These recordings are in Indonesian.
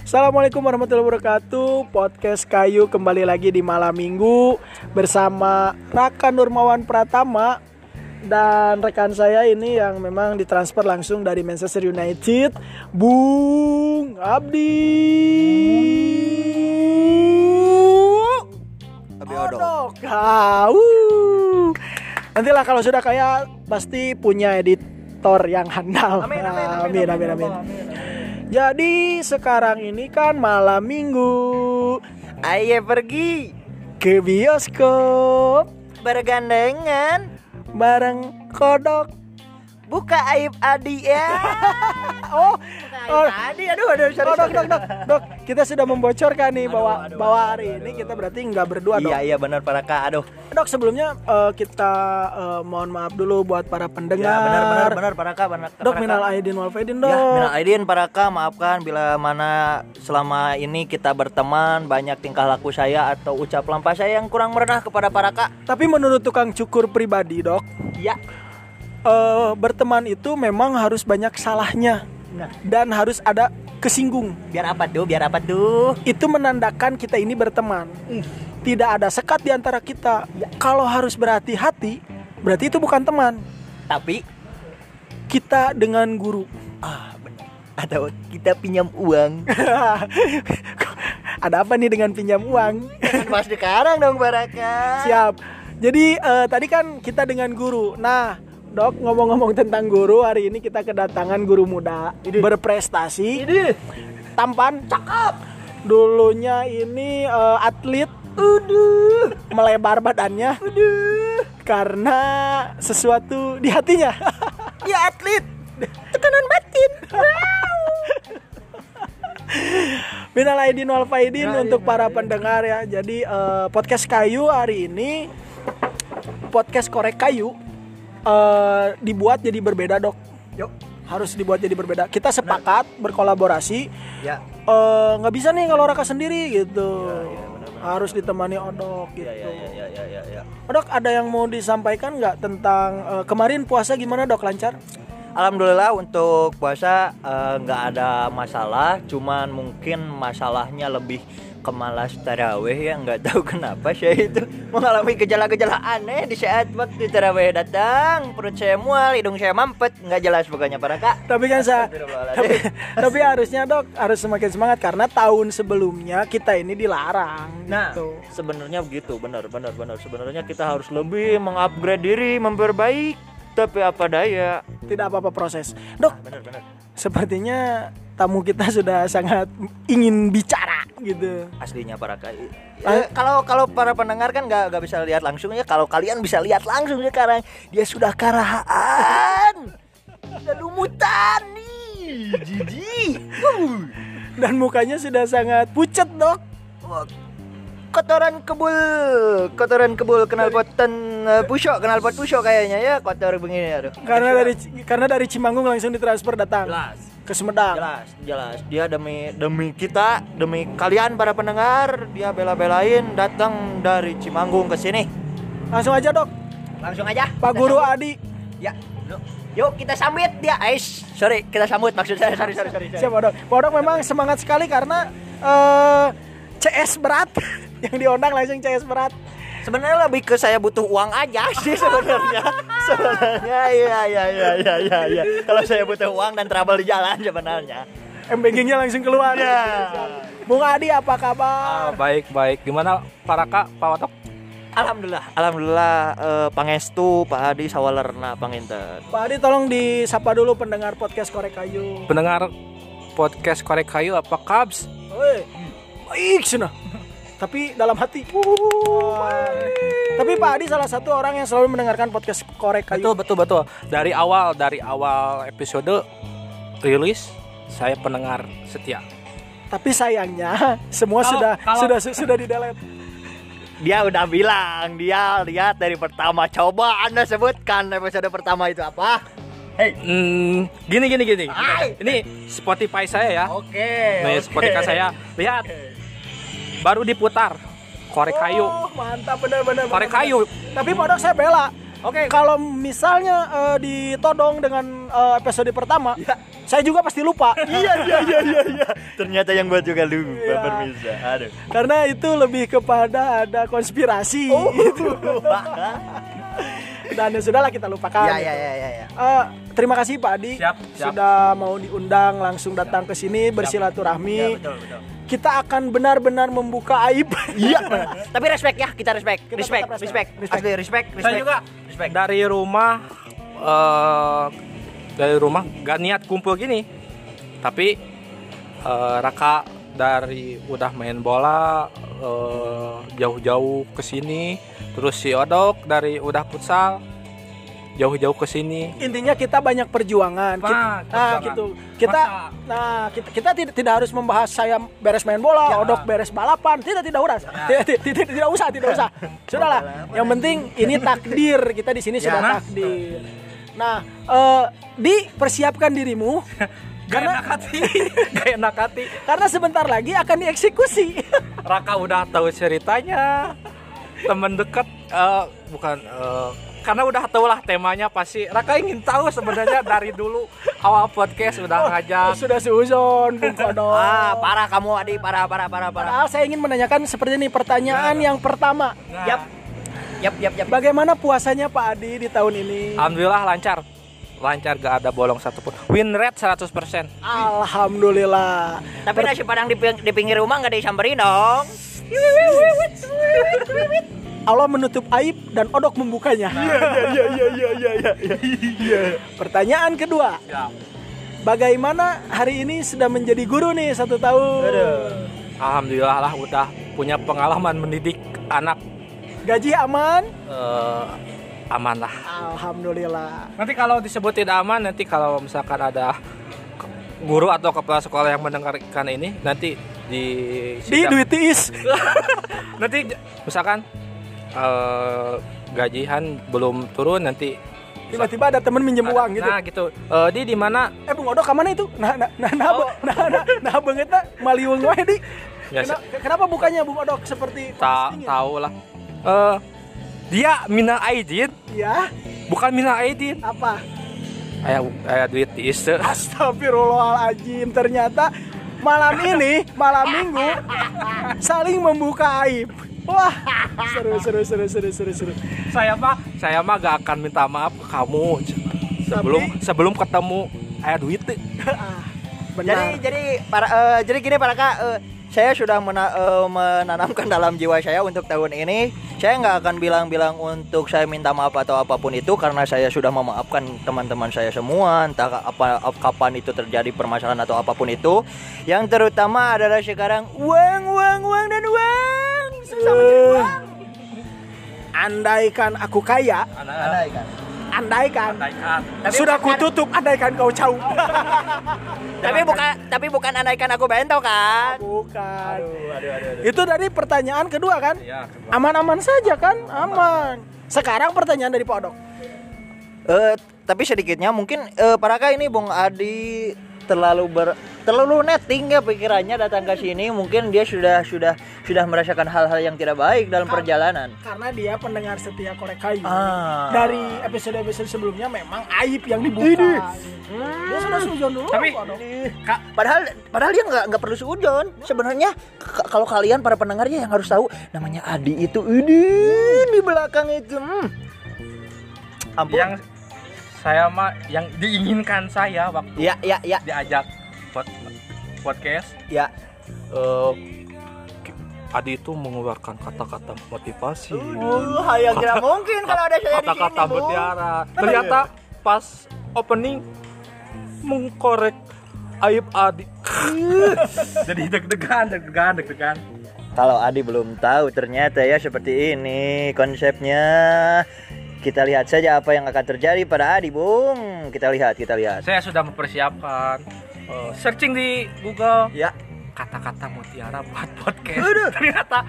Assalamualaikum warahmatullahi wabarakatuh. Podcast Kayu kembali lagi di malam minggu Bersama Raka Nurmawan Pratama Dan rekan saya ini yang memang ditransfer langsung dari Manchester United Bung Abdi. Odok Kau. Nantilah kalau sudah kaya pasti punya editor yang handal. Amin, amin, amin, amin, amin, amin. Jadi sekarang ini kan malam minggu. Ayo pergi. Ke bioskop. Bergandengan. Bareng kodok. Buka aib adi ya. Oh, oh, Adi aduh aduh sorry, oh, dok, dok, dok, dok, kita sudah membocorkan nih Aduh, bahwa aduh, bahwa hari aduh, ini kita berarti nggak berdua dok. Iya iya benar para kak aduh. Dok sebelumnya eh, kita eh, mohon maaf dulu buat para pendengar. Ya benar benar benar para kak benar. Dok para minal aidin wal faidin dok. Ya, minal aidin para kak maafkan bila mana selama ini kita berteman banyak tingkah laku saya atau ucap lampah saya yang kurang merenah kepada para kak. Tapi menurut tukang cukur pribadi dok, Ya. Eh, berteman itu memang harus banyak salahnya Nah, dan harus ada kesinggung. biar apa tuh? Biar apa tuh? Itu menandakan kita ini berteman. Tidak ada sekat di antara kita. Kalau harus berhati-hati, berarti itu bukan teman. Tapi Kita dengan guru. ah benar. Atau kita pinjam uang. ada apa nih dengan pinjam uang? Mas sekarang dong para kak. Siap. Jadi eh, tadi kan kita dengan guru. Nah, Dok ngomong-ngomong tentang guru, hari ini kita kedatangan guru muda berprestasi, Ini. tampan, cakep. Dulunya ini eh, atlet, udah melebar badannya, udah karena sesuatu di hatinya. Ya atlet. Tekanan batin. Minal aidin wal faidin untuk ya, para ya. pendengar ya. Jadi eh, podcast kayu hari ini podcast korek kayu eh, dibuat jadi berbeda dok. Yuk. Harus dibuat jadi berbeda. Kita sepakat berkolaborasi. Ya. eh, nggak bisa nih kalau Raka sendiri gitu. Ya, ya, benar-benar. Harus ditemani Odok gitu. Ya ya ya ya ya ya. ya. Odok ada yang mau disampaikan nggak tentang eh, kemarin puasa gimana dok lancar? Alhamdulillah untuk puasa nggak ada masalah, cuman mungkin masalahnya lebih ke malas taraweh ya nggak tahu kenapa saya itu mengalami gejala-gejala aneh di saat waktu taraweh datang perut saya mual hidung saya mampet nggak jelas pokoknya para kak Tapi kan saya tapi, tapi harusnya dok harus semakin semangat karena tahun sebelumnya kita ini dilarang. Nah, gitu. sebenarnya begitu, benar, benar, benar. Sebenarnya kita harus lebih mengupgrade diri, memperbaik. Tapi apa daya? tidak apa-apa proses. Dok, Benar, benar. sepertinya tamu kita sudah sangat ingin bicara gitu. Aslinya para kali. kalau kalau para pendengar kan nggak nggak bisa lihat langsung ya. Kalau kalian bisa lihat langsung sekarang, dia sudah karahaan, sudah lumutan nih, jijik. Dan mukanya sudah sangat pucat, Dok. Kotoran kebul kotoran kebul kenal potan uh, pusok kenal pot pusok kayaknya ya kotor begini aduh Karena dari karena dari Cimanggung langsung ditransfer datang jelas ke Sumedang. jelas jelas dia demi demi kita demi kalian para pendengar dia bela-belain datang dari Cimanggung ke sini Langsung aja, Dok. langsung aja Pak Guru sambut. Adi. ya yuk. kita sambut dia Ais sorry kita sambut maksud saya sorry sorry sorry, sorry. Siapa, Dok? Pak Dok memang semangat sekali karena eh CS berat yang diundang langsung CS berat. Sebenarnya lebih ke saya butuh uang aja sih sebenarnya sebenarnya iya iya iya iya iya iya kalau saya butuh uang dan trouble di jalan sebenarnya MBG-nya langsung keluar. Ya. Bung Adi apa kabar? Ah, baik baik gimana para kak pak watok Alhamdulillah, alhamdulillah eh, pangestu Pak Adi sawalerna panginten. Pak Adi tolong disapa dulu pendengar podcast Korek Kayu. pendengar podcast korek kayu apa kabs Oi, baik sana. Tapi dalam hati. Tapi Pak Adi salah satu orang yang selalu mendengarkan podcast Korek Kayu. betul betul betul dari awal dari awal episode rilis saya pendengar setia Tapi sayangnya semua Kalau- sudah kalau- sudah su- sudah di delete. Dia udah bilang, dia lihat dari pertama. Coba Anda sebutkan episode pertama itu apa? Hei. Hmm, gini gini gini. Hai. Ini Spotify saya ya. Oke. Nih oke. Spotify saya. Lihat. Baru diputar. Korek kayu. Oh, mantap benar benar. Korek benar, kayu. Tapi Pak Dok saya bela. Oke. Kalau misalnya eh, ditodong dengan eh, episode pertama, saya juga pasti lupa. iya iya iya iya iya ternyata yang buat juga lupa Iya. permisa aduh Karena itu lebih kepada ada konspirasi. Oh. gitu. Dan ya sudahlah kita lupakan. ya ya ya ya ya Eh, terima kasih Pak Adi Siap, siap. sudah mau diundang langsung datang ke sini bersilaturahmi. Ya, betul betul Kita akan benar-benar membuka aib. iya. Tapi respect ya kita respect. Kita respect tetap respect. respect. asli respect Saya respect. juga respect. dari rumah eh dari rumah gak niat kumpul gini. Tapi eh, Raka dari udah main bola eh, jauh-jauh ke sini, terus si Odok dari udah futsal jauh-jauh ke sini. Intinya kita banyak perjuangan. Nah, Kita, nah, gitu. Kita Masa- nah kita, kita tidak tidak harus membahas saya beres main bola, Ya. Odok beres balapan. Tidak tidak urus. Tidak, tidak, tidak, tidak usah, tidak usah. Sudahlah. Yang penting ini takdir. Kita di sini Ya. sudah takdir. Nah, eh, dipersiapkan dirimu Gak Karena- enak hati, gak enak hati. karena sebentar lagi akan dieksekusi. Raka udah tahu ceritanya temen dekat eh, bukan eh, karena udah tahu lah temanya pasti. Raka ingin tahu sebenarnya dari dulu awal podcast udah ngajak. sudah seuzon, Bung Kodo. ah parah kamu Adi. Parah parah parah parah. Padahal saya ingin menanyakan seperti ini pertanyaan yang pertama. Nah, yap. Yap yap yap. Bagaimana puasanya Pak Adi di tahun ini? Alhamdulillah lancar. Lancar gak ada bolong satupun. Win rate 100% Alhamdulillah. tapi nasi padang di, ping- di pinggir rumah nggak disamperin dong Allah menutup aib dan odok membukanya. Iya iya iya iya iya iya. Pertanyaan kedua. Bagaimana hari ini sudah menjadi guru nih satu tahun? Alhamdulillah lah udah punya pengalaman mendidik anak Gaji aman? eh, aman lah Alhamdulillah. nanti kalau disebut tidak aman nanti kalau misalkan ada guru atau kepala sekolah yang mendengarkan ini nanti di Di duit tiis. nanti misalkan eh, gajian belum turun nanti Tiba-tiba ada temen minjem uang gitu. nah gitu Eh, di di mana Eh Bung Odok ke mana itu? Nah nah nah nah Oh. nah nah, nah banget nah maliwung wae di. Ya, Kena- Kenapa bukannya Bung Odok seperti dingin? tahu lah Eh, dia mina aidin Ya, bukan mina aidin apa? ayah ayah duit di iste Astagfirullahaladzim Ternyata malam ini Malam minggu Saling membuka aib Wah. Seru seru seru seru seru seru. Saya mah saya mah gak akan minta maaf ke kamu. Sebelum sebelum ketemu ayah duit teh. Ah, jadi Benar. Jadi para eh, jadi gini para kak eh, saya sudah mena- eh, menanamkan dalam jiwa saya untuk tahun ini. Saya nggak akan bilang-bilang untuk saya minta maaf atau apa pun itu karena saya sudah memaafkan teman-teman saya semua entah apa kapan itu terjadi permasalahan atau apa pun itu. Yang terutama adalah sekarang uang uang uang dan uang susah mencari Eh, uang Andaikan aku kaya Andai kan Andaikan. Andaikan. Tapi Sudah bukan- kututup Andaikan kau jauh. Tapi bukan tapi bukan andaikan aku bento kan? Bukan. Aduh aduh aduh Itu dari pertanyaan kedua kan? Iya, Aman-aman saja kan? Aman. Sekarang pertanyaan dari Pak Odok. Eh, tapi sedikitnya mungkin eh, para ini Bung Adi terlalu ber terlalu netting ya pikirannya datang ke sini mungkin dia sudah sudah sudah merasakan hal-hal yang tidak baik dalam perjalanan. Karena dia pendengar setia korek kayu Ah. Dari episode-episode sebelumnya memang aib yang dibuka Dia sudah sujon dulu Tapi-. Kak, Padahal padahal dia nggak nggak perlu sujon. Sebenarnya kalau kalian para pendengarnya yang harus tahu namanya Adi itu ini di belakang itu. Hmm. Ampun. yang saya mah yang diinginkan saya waktu Ya ya ya diajak pod- podcast ya. eh, ki- Adi itu mengeluarkan kata-kata motivasi Uh, yang tidak mungkin kalau ada saya di sini. kata-kata mutiara ternyata pas opening mengkorek aib Adi jadi deg-degan deg-degan deg-degan Kalau Adi belum tahu ternyata ya seperti ini konsepnya. Kita lihat saja apa yang akan terjadi pada Adi, Bung. Kita lihat, kita lihat. saya sudah mempersiapkan eh, searching di Google Ya, kata-kata mutiara buat podcast ternyata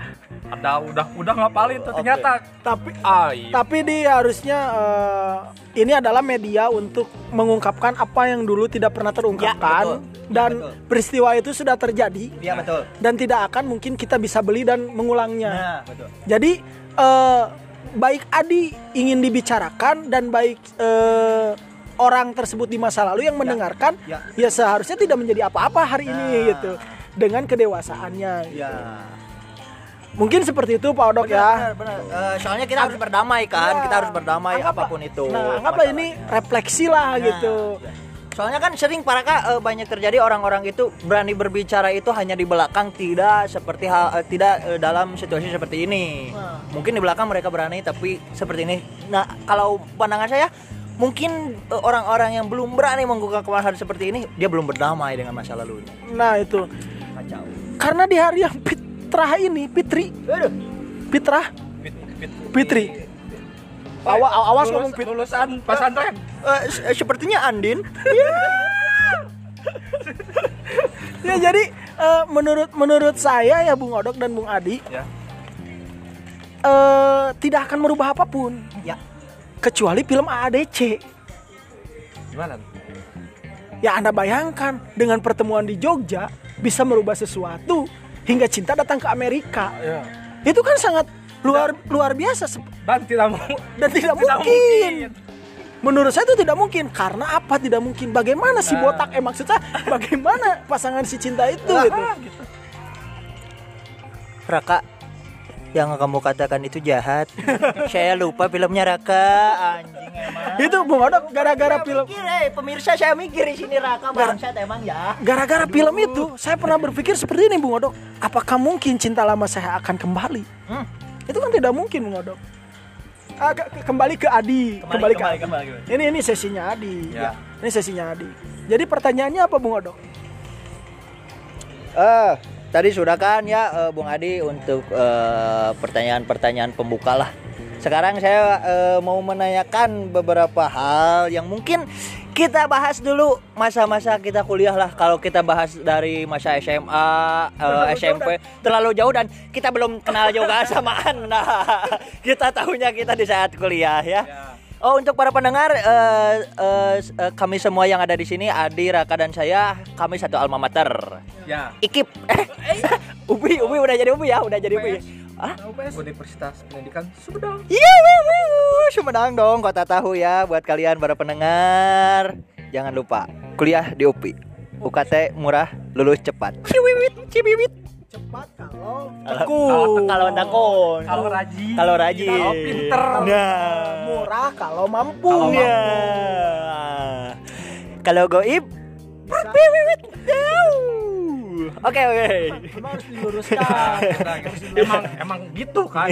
ada udah udah ngapalin tuh Oke. ternyata Tapi aib tapi dia harusnya eh, ini adalah media untuk mengungkapkan apa yang dulu tidak pernah terungkapkan Ya, betul. Ya, dan betul. peristiwa itu sudah terjadi iya betul. dan tidak akan mungkin kita bisa beli dan mengulangnya. Nah, betul. Jadi eh, baik Adi ingin dibicarakan dan baik eh, orang tersebut di masa lalu yang mendengarkan ya. ya seharusnya tidak menjadi apa-apa hari ini Nah. gitu dengan kedewasaannya. Ya. Mungkin seperti itu Pak Odok ya. Benar, benar. Eh, soalnya kita harus berdamai kan, Ya. kita harus berdamai Anggaplah- apa pun itu. Nah, anggaplah ini refleksi lah Nah, gitu. Soalnya kan sering para kak eh, banyak terjadi orang-orang itu berani berbicara itu hanya di belakang tidak seperti hal eh, tidak eh, dalam situasi seperti ini. Nah. Mungkin di belakang mereka berani tapi seperti ini. Nah, kalau pandangan saya mungkin orang-orang yang belum berani mengungkapkan hal seperti ini dia belum berdamai dengan masa lalunya. Nah, itu. Kacau. Karena di hari yang fitrah ini, Fitri, Aduh. fitrah, Fitri. Awas, awas ngomong fit. lulusan pesantren. Eh, se- eh, sepertinya Andin. Ya jadi eh, menurut menurut saya ya Bung Odok dan Bung Adi Ya. eh, tidak akan merubah apa pun ya. kecuali film AADC. Gimana? Ya Anda bayangkan dengan pertemuan di Jogja bisa merubah sesuatu hingga cinta datang ke Amerika. Ya. Itu kan sangat luar luar biasa Dan tidak mau dan tidak, mungkin. Menurut saya itu tidak mungkin karena apa tidak mungkin? Bagaimana si Nah. botak eh maksudnya bagaimana pasangan si cinta itu Lah, gitu. gitu. Raka yang kamu katakan itu jahat. saya lupa filmnya Raka. Anjing emang. Itu Bung Odok gara-gara Saya film mikir, eh, pemirsa saya mikir di sini Raka bangsat emang ya. gara-gara film itu saya pernah berpikir seperti ini Bung Odok. Apakah mungkin cinta lama saya akan kembali? Hmm. Itu kan tidak mungkin Bung Odok. Ah, ke- ke- kembali ke Adi, kembali, ke Adi. kembali. Ini ini sesinya Adi. Ya. Ini sesinya Adi. Jadi pertanyaannya apa Bung Odok? Eh, tadi sudah kan ya eh, Bung Adi untuk eh, pertanyaan-pertanyaan pembuka lah. Sekarang saya eh, mau menanyakan beberapa hal yang mungkin kita bahas dulu masa-masa kita kuliah lah. Kalau kita bahas dari masa SMA, eh, Terlalu jauh SMP, terlalu jauh dan kita belum kenal juga sama Anda. kita tahunya kita di saat kuliah ya. Oh untuk para pendengar, eh, eh, s- eh, kami semua yang ada di sini, Adi, Raka dan saya, kami satu alma mater. Ya. Ikip. Ubi, Ubi udah jadi Ubi ya, udah jadi Ubi. Ah? Universitas Pendidikan Sumedang. Iya, wuh, wuh, Sumedang dong, kota tahu ya buat kalian para pendengar. Jangan lupa kuliah di UPI. UKT murah, lulus cepat. Ciwiwit, ciwiwit. Cepat kalau Kalau kalau tekun. Kalau rajin. Kalau rajin. Kalau pinter. Nah. murah kalau mampu. Kalau Ya. Kalau goib, berpiwit. Oke oke. Memang harus diluruskan. emang emang gitu kan.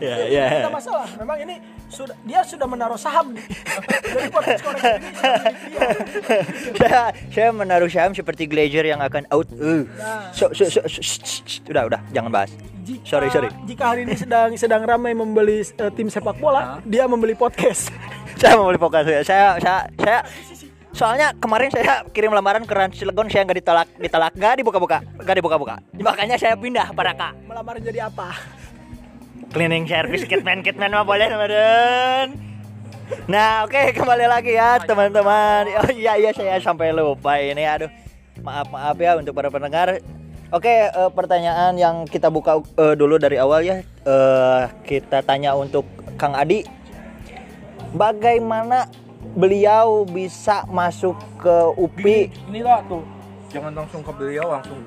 Ya ya. Tidak masalah. Memang ini sudah dia sudah menaruh saham. Jadi podcast koreksi ini saya saya menaruh saham seperti Glazer yang akan out. Uh. Nah. So, so, so, so, udah udah jangan bahas. Jika, Sorry, sorry. Jika hari ini sedang sedang ramai membeli eh, tim sepak bola, dia membeli podcast. Saya mau beli fokus ya. Saya saya saya soalnya kemarin saya kirim lamaran ke Rans Cilegon saya nggak ditolak ditolak nggak dibuka-buka nggak dibuka-buka. Makanya saya pindah pada kak Melamar jadi apa? cleaning service kitman kitman mah boleh teman nah oke kembali lagi ya teman-teman. oh iya iya saya sampai lupa ini aduh. Maaf maaf ya untuk para pendengar. Oke eh, pertanyaan yang kita buka eh, dulu dari awal ya. Eh, kita tanya untuk Kang Adi. Bagaimana beliau bisa masuk ke UPI Ini lah tuh. Jangan langsung ke beliau langsung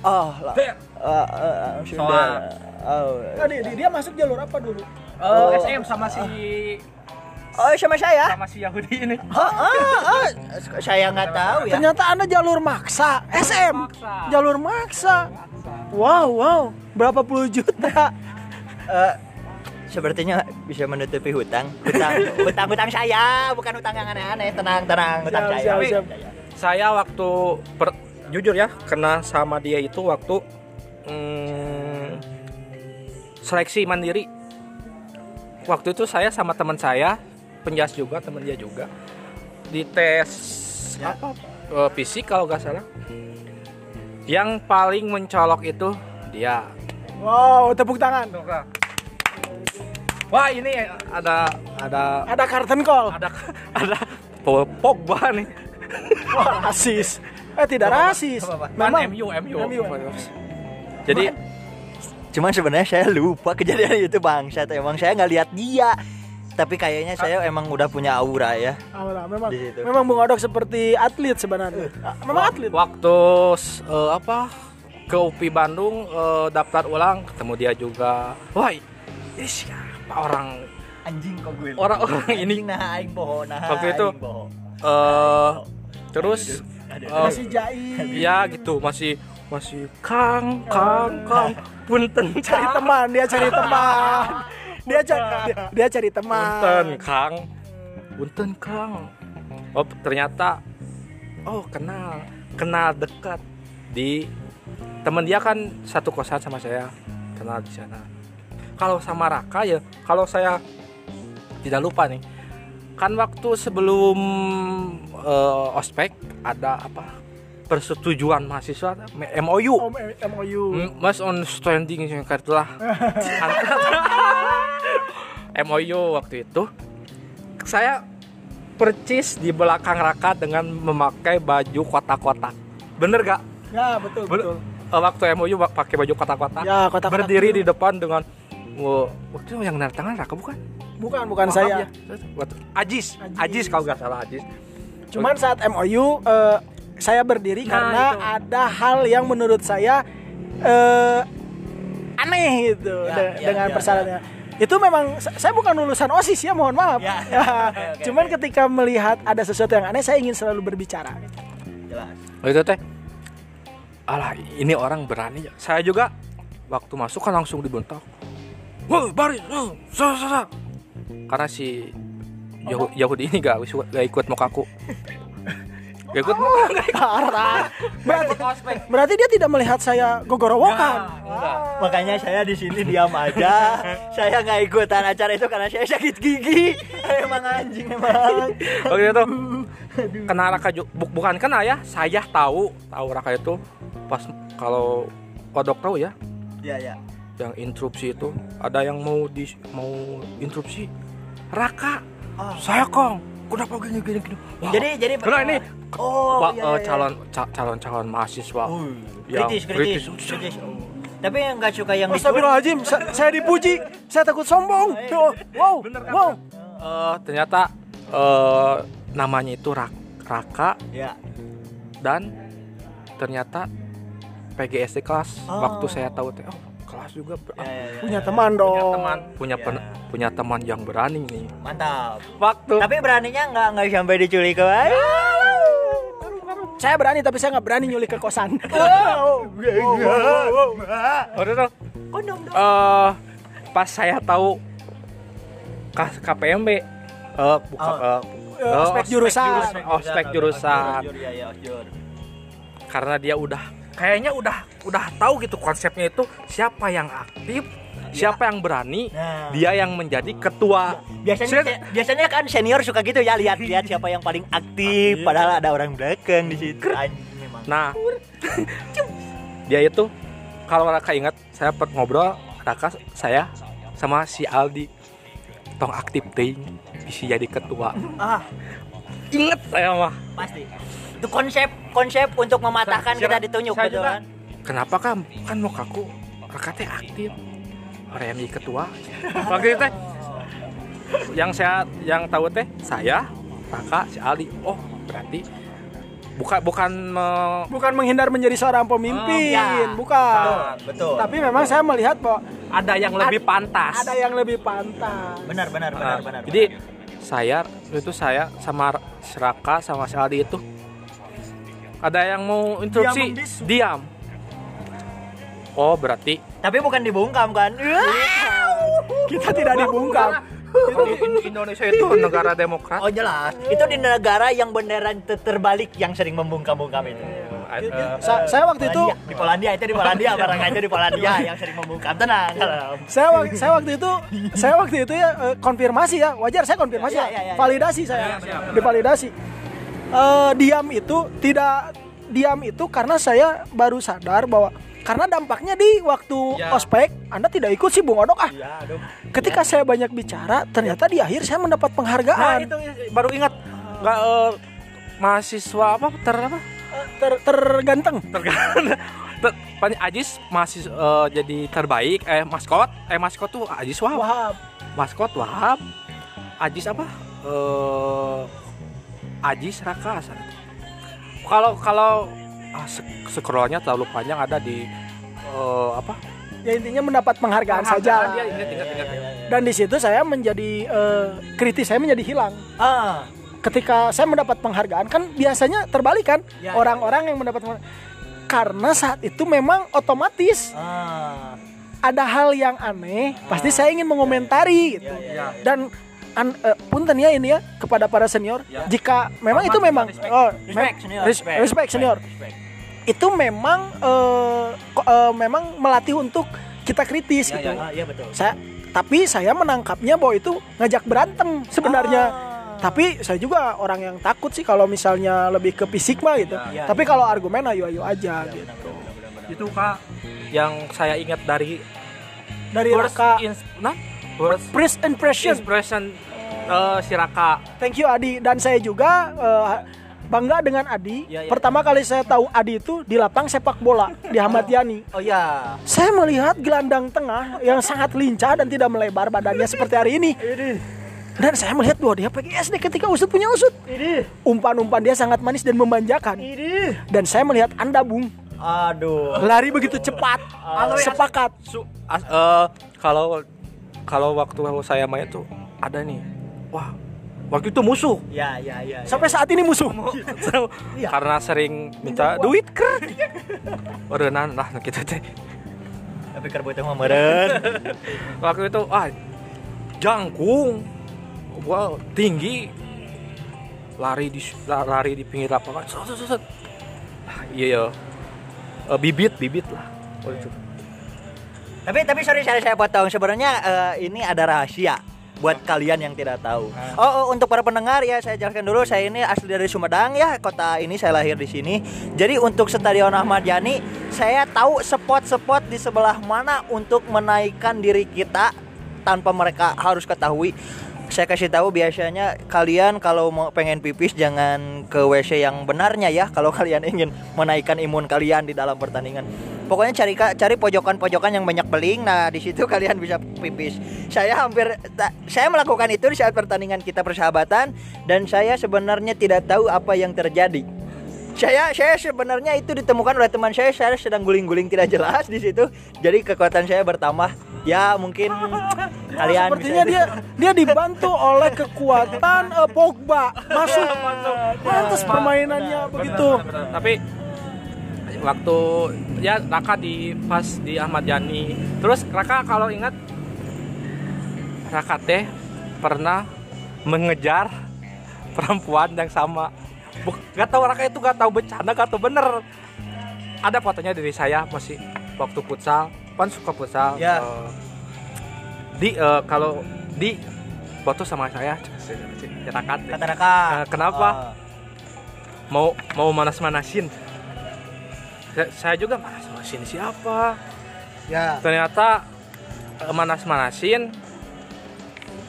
oh lah eh, eh, sudah Soal. oh, Nah, dia, dia masuk jalur apa dulu? Eh, SM sama si oh sama saya sama si Yahudi ini. Oh, oh, oh. saya nggak tahu ya. Ternyata Anda jalur maksa, SM. maksa. Jalur maksa. Wow, wow. Berapa puluh juta? Eh, sepertinya bisa menutupi hutang. Hutang, hutang, hutang saya, bukan hutang yang aneh-aneh. Tenang, tenang, hutang Siap, saya. siap, siap. Saya waktu per- jujur ya, kena sama dia itu waktu hmm, seleksi mandiri. Waktu itu saya sama teman saya, penjas juga, teman dia juga, di tes apa eh, fisik kalau nggak salah. Yang paling mencolok itu dia. Wow, tepuk tangan. Wah ini ada ada Ada curtain call. ada ada Pogba nih. Wah, rasis. Eh, tidak rasis. apa, apa? Man, Memang MU, MU. MU. Jadi Cuman sebenarnya saya lupa kejadian itu bangsat. Emang saya nggak lihat dia. Tapi kayaknya saya emang udah punya aura ya. Aura, memang Di situ. memang Bung Odok seperti atlet sebenarnya. Ah, Memang atlet. Waktu eh, apa ke UPI Bandung eh, daftar ulang ketemu dia juga. Wah, ini siapa orang Anjing kok gue. orang-orang ini nah aing boho nah. Waktu itu, eh terus eh, Masih jaim. ya gitu masih masih Kang Kang Kang punten Cari teman, dia cari teman. Dia cari dia, dia cari teman. punten Kang punten Kang oh ternyata oh kenal kenal dekat di teman dia kan satu kosan sama saya kenal di sana kalau sama Raka ya kalau saya tidak lupa nih kan waktu sebelum eh, ospek ada apa persetujuan mahasiswa MOU Om eh, MOU. Mm, Mas on standing yang itulah MOU waktu itu saya percis di belakang Raka dengan memakai baju kotak-kotak bener gak? Ya, betul, betul. Eh, waktu MOU pak- pakai baju kotak-kotak Ya, kotak-kotak berdiri itu. di depan dengan Waktu itu yang nanda tangan Raka bukan? Bukan, bukan Maaf saya. ya. Ajis, Ajis. Ajis kalau nggak salah Ajis. Cuman saat MOU eh, saya berdiri Nah, karena itu. ada hal yang menurut saya eh, aneh gitu Ya, de- ya, dengan ya, persyaratannya. Itu memang sa- saya bukan lulusan OSIS ya, mohon maaf. Ya, Ya, oke, Cuman oke. ketika melihat ada sesuatu yang aneh, saya ingin selalu berbicara. Jelas. Oh itu teh. Alah, ini orang berani ya. Saya juga waktu masuk kan langsung dibentak. Woi, baris, oh, sa, sa, sa." Karena si Yahu- Yahudi ini gak, gak ikut mukaku. Gak ikut muka, gak ikut. Parah. Berarti, berarti dia tidak melihat saya gogorowokan. Makanya saya di sini diam aja. saya nggak ikutan acara itu karena saya sakit gigi. emang anjing emang. Waktu itu kena Raka bukan kena ya, saya tahu tahu Raka itu pas kalau kodok tahu ya, Ya ya. Yang interupsi itu ada yang mau di mau interupsi Raka Ah. saya kong kenapa gini gini gini Wah, Jadi jadi Karena ini Oh, wa- iya, eh, iya. calon ca- calon calon mahasiswa Uh, yang kritis, kritis, kritis. kritis. Tapi yang nggak suka yang. Astagfirullahaladzim, sa- saya dipuji, saya takut sombong. Oh, Wow, wow. Eh, ternyata eh, namanya itu Rak- Raka Ya. dan ternyata PGSD kelas Oh. waktu saya tahu teh oh kelas juga ber- Ya, ya, ya. Punya teman dong. punya teman punya Ya. pen- punya teman yang berani nih Mantap. waktu Tapi beraninya nggak nggak sampai diculik ke Saya berani tapi saya nggak berani nyulik ke kosan. Wow. Kondom dong. eh pas saya tahu K- KPMB eh bukan Oh. eh, Eh, eh, ospek jurusan. ospek jurusan Ospek ya, ya, ospek. karena dia udah kayaknya udah udah tahu gitu konsepnya itu siapa yang aktif siapa yang berani Nah. dia yang menjadi ketua Biasanya Saya- biasanya kan senior suka gitu ya lihat-lihat siapa yang paling aktif padahal ada orang belakang di situ. Nah, dia itu kalau Raka ingat saya per ngobrol Raka saya sama si Aldi tong aktif ting bisa jadi ketua. Ah, Ingat saya mah. pasti. Itu konsep konsep untuk mematahkan Saya- kita ditunjuk saya betul juga. kan? Kenapa kan kan mau kaku Raka teh aktif. Jadi ketua. Waktu itu teh yang saya yang tahu teh saya Raka si Aldi. Oh, berarti bukan bukan me- Bukan menghindar menjadi seorang pemimpin, ya. bukan. Betul. Tapi memang saya melihat bahwa ada yang lebih pantas. ada yang lebih pantas. Benar benar benar Nah, benar. jadi saya itu saya sama Seraka sama si Aldi itu ada yang mau interupsi Diam diam. Oh berarti tapi bukan dibungkam kan? Kita tidak dibungkam. In- Indonesia itu negara demokrat. Oh jelas. Itu di negara yang beneran ter- terbalik yang sering membungkam-bungkam itu. Eh, Sa- saya waktu itu di Polandia itu di Polandia barang aja di Polandia yang sering membungkam tenang. saya wak- saya waktu itu saya waktu itu ya eh, konfirmasi ya wajar saya konfirmasi Ya, ya, ya, ya, ya. validasi saya divalidasi Eh, diam itu tidak diam itu karena saya baru sadar bahwa karena dampaknya di waktu Ya. ospek anda tidak ikut sih bung odok. Ah Ya, aduh. ketika saya banyak bicara ternyata di akhir saya mendapat Nah penghargaan itu baru ingat. Nggak eh, mahasiswa apa ter apa? Ter terganteng. Tergantung Ter- Ajis masih eh, jadi terbaik. Eh maskot. Eh maskot tuh Ajis Wahab. Wahab. maskot Wahab. Ajis apa? Eh Ajis Raka salah. kalau kalau ah, scrollnya terlalu panjang ada di eh, apa Ya intinya mendapat penghargaan saja. Dia ingat ingat ingat. Dan di situ saya menjadi eh, kritis saya menjadi hilang. Ah, Ketika saya mendapat penghargaan kan biasanya terbalik kan Ya, orang-orang yang mendapat penghargaan. karena saat itu memang otomatis ah. ada hal yang aneh, pasti saya ingin mengomentari gitu. Ya. Dan an, eh, punten ya ini ya kepada para senior, Ya. jika memang Hormat, itu memang respect. oh, Respect, mem- senior. res- respect, senior. respect. Itu memang ko- eh, memang melatih untuk kita kritis Ya, gitu. ya, iya betul. Saya tapi saya menangkapnya bahwa itu ngajak berantem sebenarnya. Ah. Tapi saya juga orang yang takut sih kalau misalnya lebih ke fisik mah gitu. Ya, tapi ya. kalau argumen ayo ayo aja Iya, gitu. benar, benar, benar, benar. itu kak yang saya ingat dari Dari first Raka ins- nah first first impression. impression eh, si Raka Thank you Adi dan saya juga eh, bangga dengan Adi. Ya, ya. Pertama kali saya tahu Adi itu di lapang sepak bola di Ahmad Yani. Oh ya. Saya melihat gelandang tengah yang sangat lincah dan tidak melebar badannya seperti hari ini. Dan saya melihat bahwa dia PGSD ketika usut punya usut. Umpan-umpan dia sangat manis dan memanjakan. Dan saya melihat Anda, Bung, Aduh. lari begitu cepat. Sepakat. Su- as- eh, kalau kalau waktu saya main tuh ada nih wah waktu itu musuh Ya, ya, ya. ya. Sampai saat ini musuh. Iya. karena sering minta duit kan Orenan lah gitu teh tapi keur beuteung mah meureun. waktu itu ah jangkung gua tinggi lari di la- lari di pinggir lapangan set, set, set. Ah, iya ya Eh, bibit bibit lah waktu itu tapi tapi sorry saya saya potong sebenarnya eh, ini ada rahasia buat kalian yang tidak tahu. Oh, oh, untuk para pendengar ya saya jelaskan dulu saya ini asli dari Sumedang ya kota ini saya lahir di sini. Jadi untuk Stadion Ahmad Yani saya tahu spot-spot di sebelah mana untuk menaikkan diri kita tanpa mereka harus ketahui. Saya kasih tahu biasanya kalian kalau mau pengen pipis jangan ke WC yang benarnya ya kalau kalian ingin menaikkan imun kalian di dalam pertandingan. Pokoknya cari cari pojokan-pojokan yang banyak beling. Nah, di situ kalian bisa pipis. Saya hampir saya melakukan itu di saat pertandingan kita persahabatan dan saya sebenarnya tidak tahu apa yang terjadi. Saya saya sebenarnya itu ditemukan oleh teman saya saya sedang guling-guling tidak jelas di situ. Jadi kekuatan saya bertambah. Ya, mungkin kalian Sepertinya bisa dia dia dibantu oleh kekuatan eh, Pogba masuk. Pantas permainannya begitu. tapi waktu ya Raka di pas di Ahmad Yani terus Raka kalau ingat Raka teh pernah mengejar perempuan yang sama Buk, gak tahu Raka itu gak tahu bercanda gak tahu bener ada fotonya dari saya masih waktu futsal pan suka futsal Ya. eh, di eh, kalau di foto sama saya Raka teh. Raka. Nah, kenapa? Oh. mau mau manas-manasin Saya- saya juga manas-manasin siapa Ya. ternyata eh, manas-manasin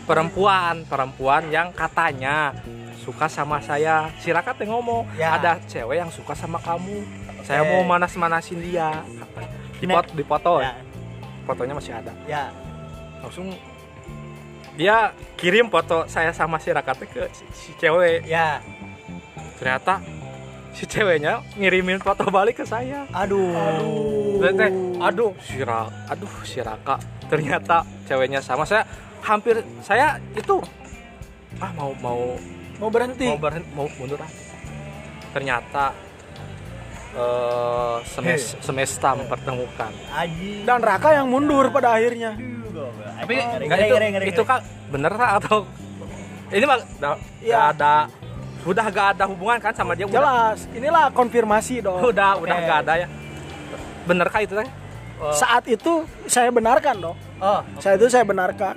perempuan perempuan yang katanya suka sama saya si Raka teh ngomong Ya. ada cewek yang suka sama kamu saya Oke. mau manas-manasin dia katanya. di Nah. foto, di foto Ya. fotonya masih ada Ya. langsung dia kirim foto saya sama si Raka teh ke si, si cewek Ya. ternyata si ceweknya ngirimin foto balik ke saya Aduh. Dan teh, aduh si aduh si Raka ternyata ceweknya sama saya hampir saya itu ah mau mau Mau berhenti. mau berhenti mau mundur ah. ternyata eh semes semesta mempertemukan Aji. Dan Raka yang mundur pada akhirnya. tapi enggak itu ngeri, ngeri, itu kak bener atau ini mah Iya. nggak ada sudah gak ada hubungan kan sama dia udah Jelas. Inilah konfirmasi dong. udah Oke. udah gak ada ya bener kak itu teh Saat itu saya benarkan dong. Oh, Saya itu saya benarkan.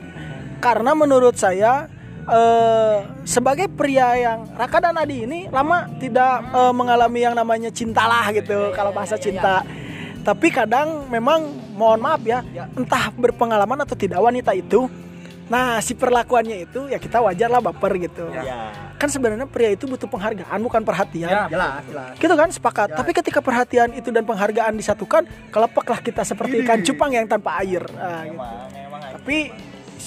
Karena menurut saya eh, sebagai pria yang Raka dan Adi ini lama tidak eh, mengalami yang namanya cintalah gitu kalau bahasa cinta. Tapi kadang memang mohon maaf ya, entah berpengalaman atau tidak wanita itu Nah, si perlakuannya itu ya kita wajar lah baper gitu. Ya. Kan sebenarnya pria itu butuh penghargaan bukan perhatian. Ya, Jelas, jelas. Gitu kan sepakat. Tapi ketika perhatian itu dan penghargaan disatukan, kelepeklah kita seperti ikan cupang yang tanpa air. Nah, gitu. Emang, emang Tapi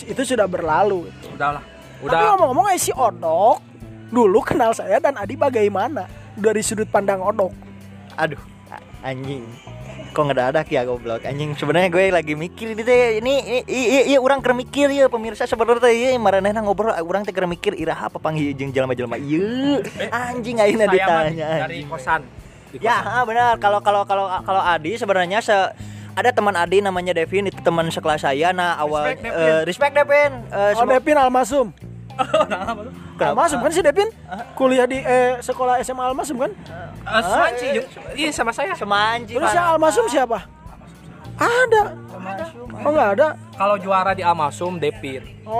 itu sudah berlalu. udahlah. Tapi Udah ngomong-ngomong eh, si Odok dulu kenal saya dan Adi bagaimana dari sudut pandang Odok. aduh anjing kok ngedadak ya goblok anjing sebenarnya gue lagi mikir ini teh ini iya iya orang mikir ya pemirsa sebenarnya teh iya maranehna ngobrol orang teh mikir iraha apa panggil jeung jelema-jelema ieu anjing ayeuna ditanya dari kosan. Ya ah, benar kalau kalau kalau kalau Adi sebenarnya se ada teman Adi namanya Devin itu teman sekelas saya nah awal Respect, Devin. eh, respect Devin Eh, Oh, Devin Almasum. Kenapa? Almasum kan si Devin? Kuliah di eh, sekolah SMA Almasum kan? Eh, Suanci, yuk. Iya sama saya. semanji Terus yang Almasum siapa? Ada. Oh nggak ada. Kalau juara di Amasum Depin. Oh.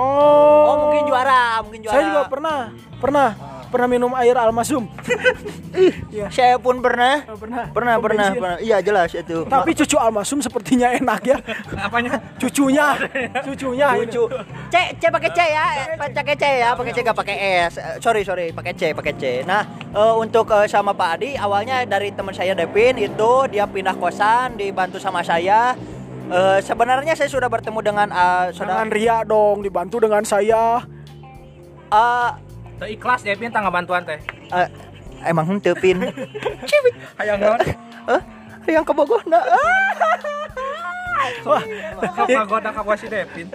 oh mungkin juara mungkin juara Saya juga pernah, pernah, pernah minum air Almasum. saya pun pernah Oh, pernah. pernah pernah, pernah. iya jelas itu Tapi cucu Almasum sepertinya enak ya. Apanya? Cucunya, cucunya. ini. lucu C C pakai C ya pakai C ya pakai C gak pakai S Eh, sorry sorry pakai C pakai C nah eh, untuk eh, sama Pak Adi awalnya dari teman saya Devin itu dia pindah kosan dibantu sama saya Eh, sebenarnya saya sudah bertemu dengan eh, saudara Dengan Ria dong, dibantu dengan saya. eh, Teu ikhlas Depin tangga bantuan teh. eh, emang henteu pin cibit Hayang naon? eh yang kebogona Wah, Kakak goda ka si Depin.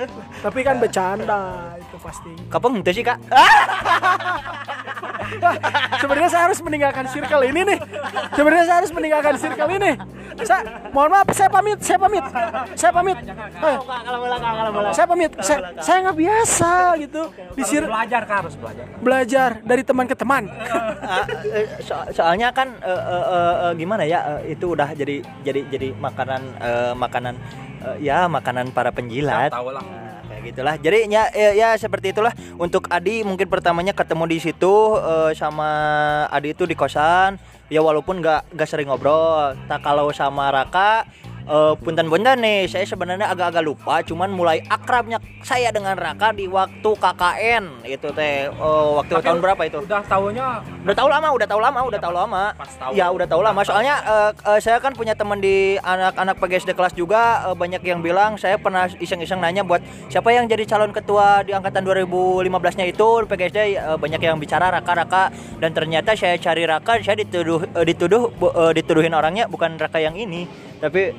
tapi kan bercanda itu pasti. kapan henteu sih kak Sebenarnya saya harus meninggalkan circle ini nih. Sebenarnya saya harus meninggalkan circle ini. Saya, mohon maaf, saya pamit, saya pamit, saya pamit. Eh, saya pamit, saya, saya nggak biasa gitu. Di cir- belajar kak harus belajar. belajar dari teman ke teman. Ah, eh, so- soalnya kan eh, eh, eh, eh, gimana ya eh, itu udah jadi jadi jadi makanan eh, makanan eh, ya makanan para penjilat. Ya, tahu lah. Nah, kayak gitulah. Jadi ya, ya, ya seperti itulah untuk Adi mungkin pertamanya ketemu di situ eh, sama Adi itu di kosan. Ya walaupun nggak nggak sering ngobrol. Tak kalau sama Raka eh, punten-punten nih, saya sebenarnya agak-agak lupa. Cuman mulai akrabnya saya dengan Raka di waktu KKN itu teh. eh, waktu Tapi tahun berapa itu? Udah tahunya Udah tahu lama, udah tahu lama, udah tahu lama. Pas tahu. Ya, udah tahu lama. Soalnya eh, eh, saya kan punya teman di anak-anak PGSD kelas juga eh, banyak yang bilang saya pernah iseng-iseng nanya buat siapa yang jadi calon ketua di angkatan 2015-nya itu PGSD eh, banyak yang bicara Raka-Raka dan ternyata saya cari Raka saya dituduh eh, dituduh eh, dituduhin orangnya bukan Raka yang ini, tapi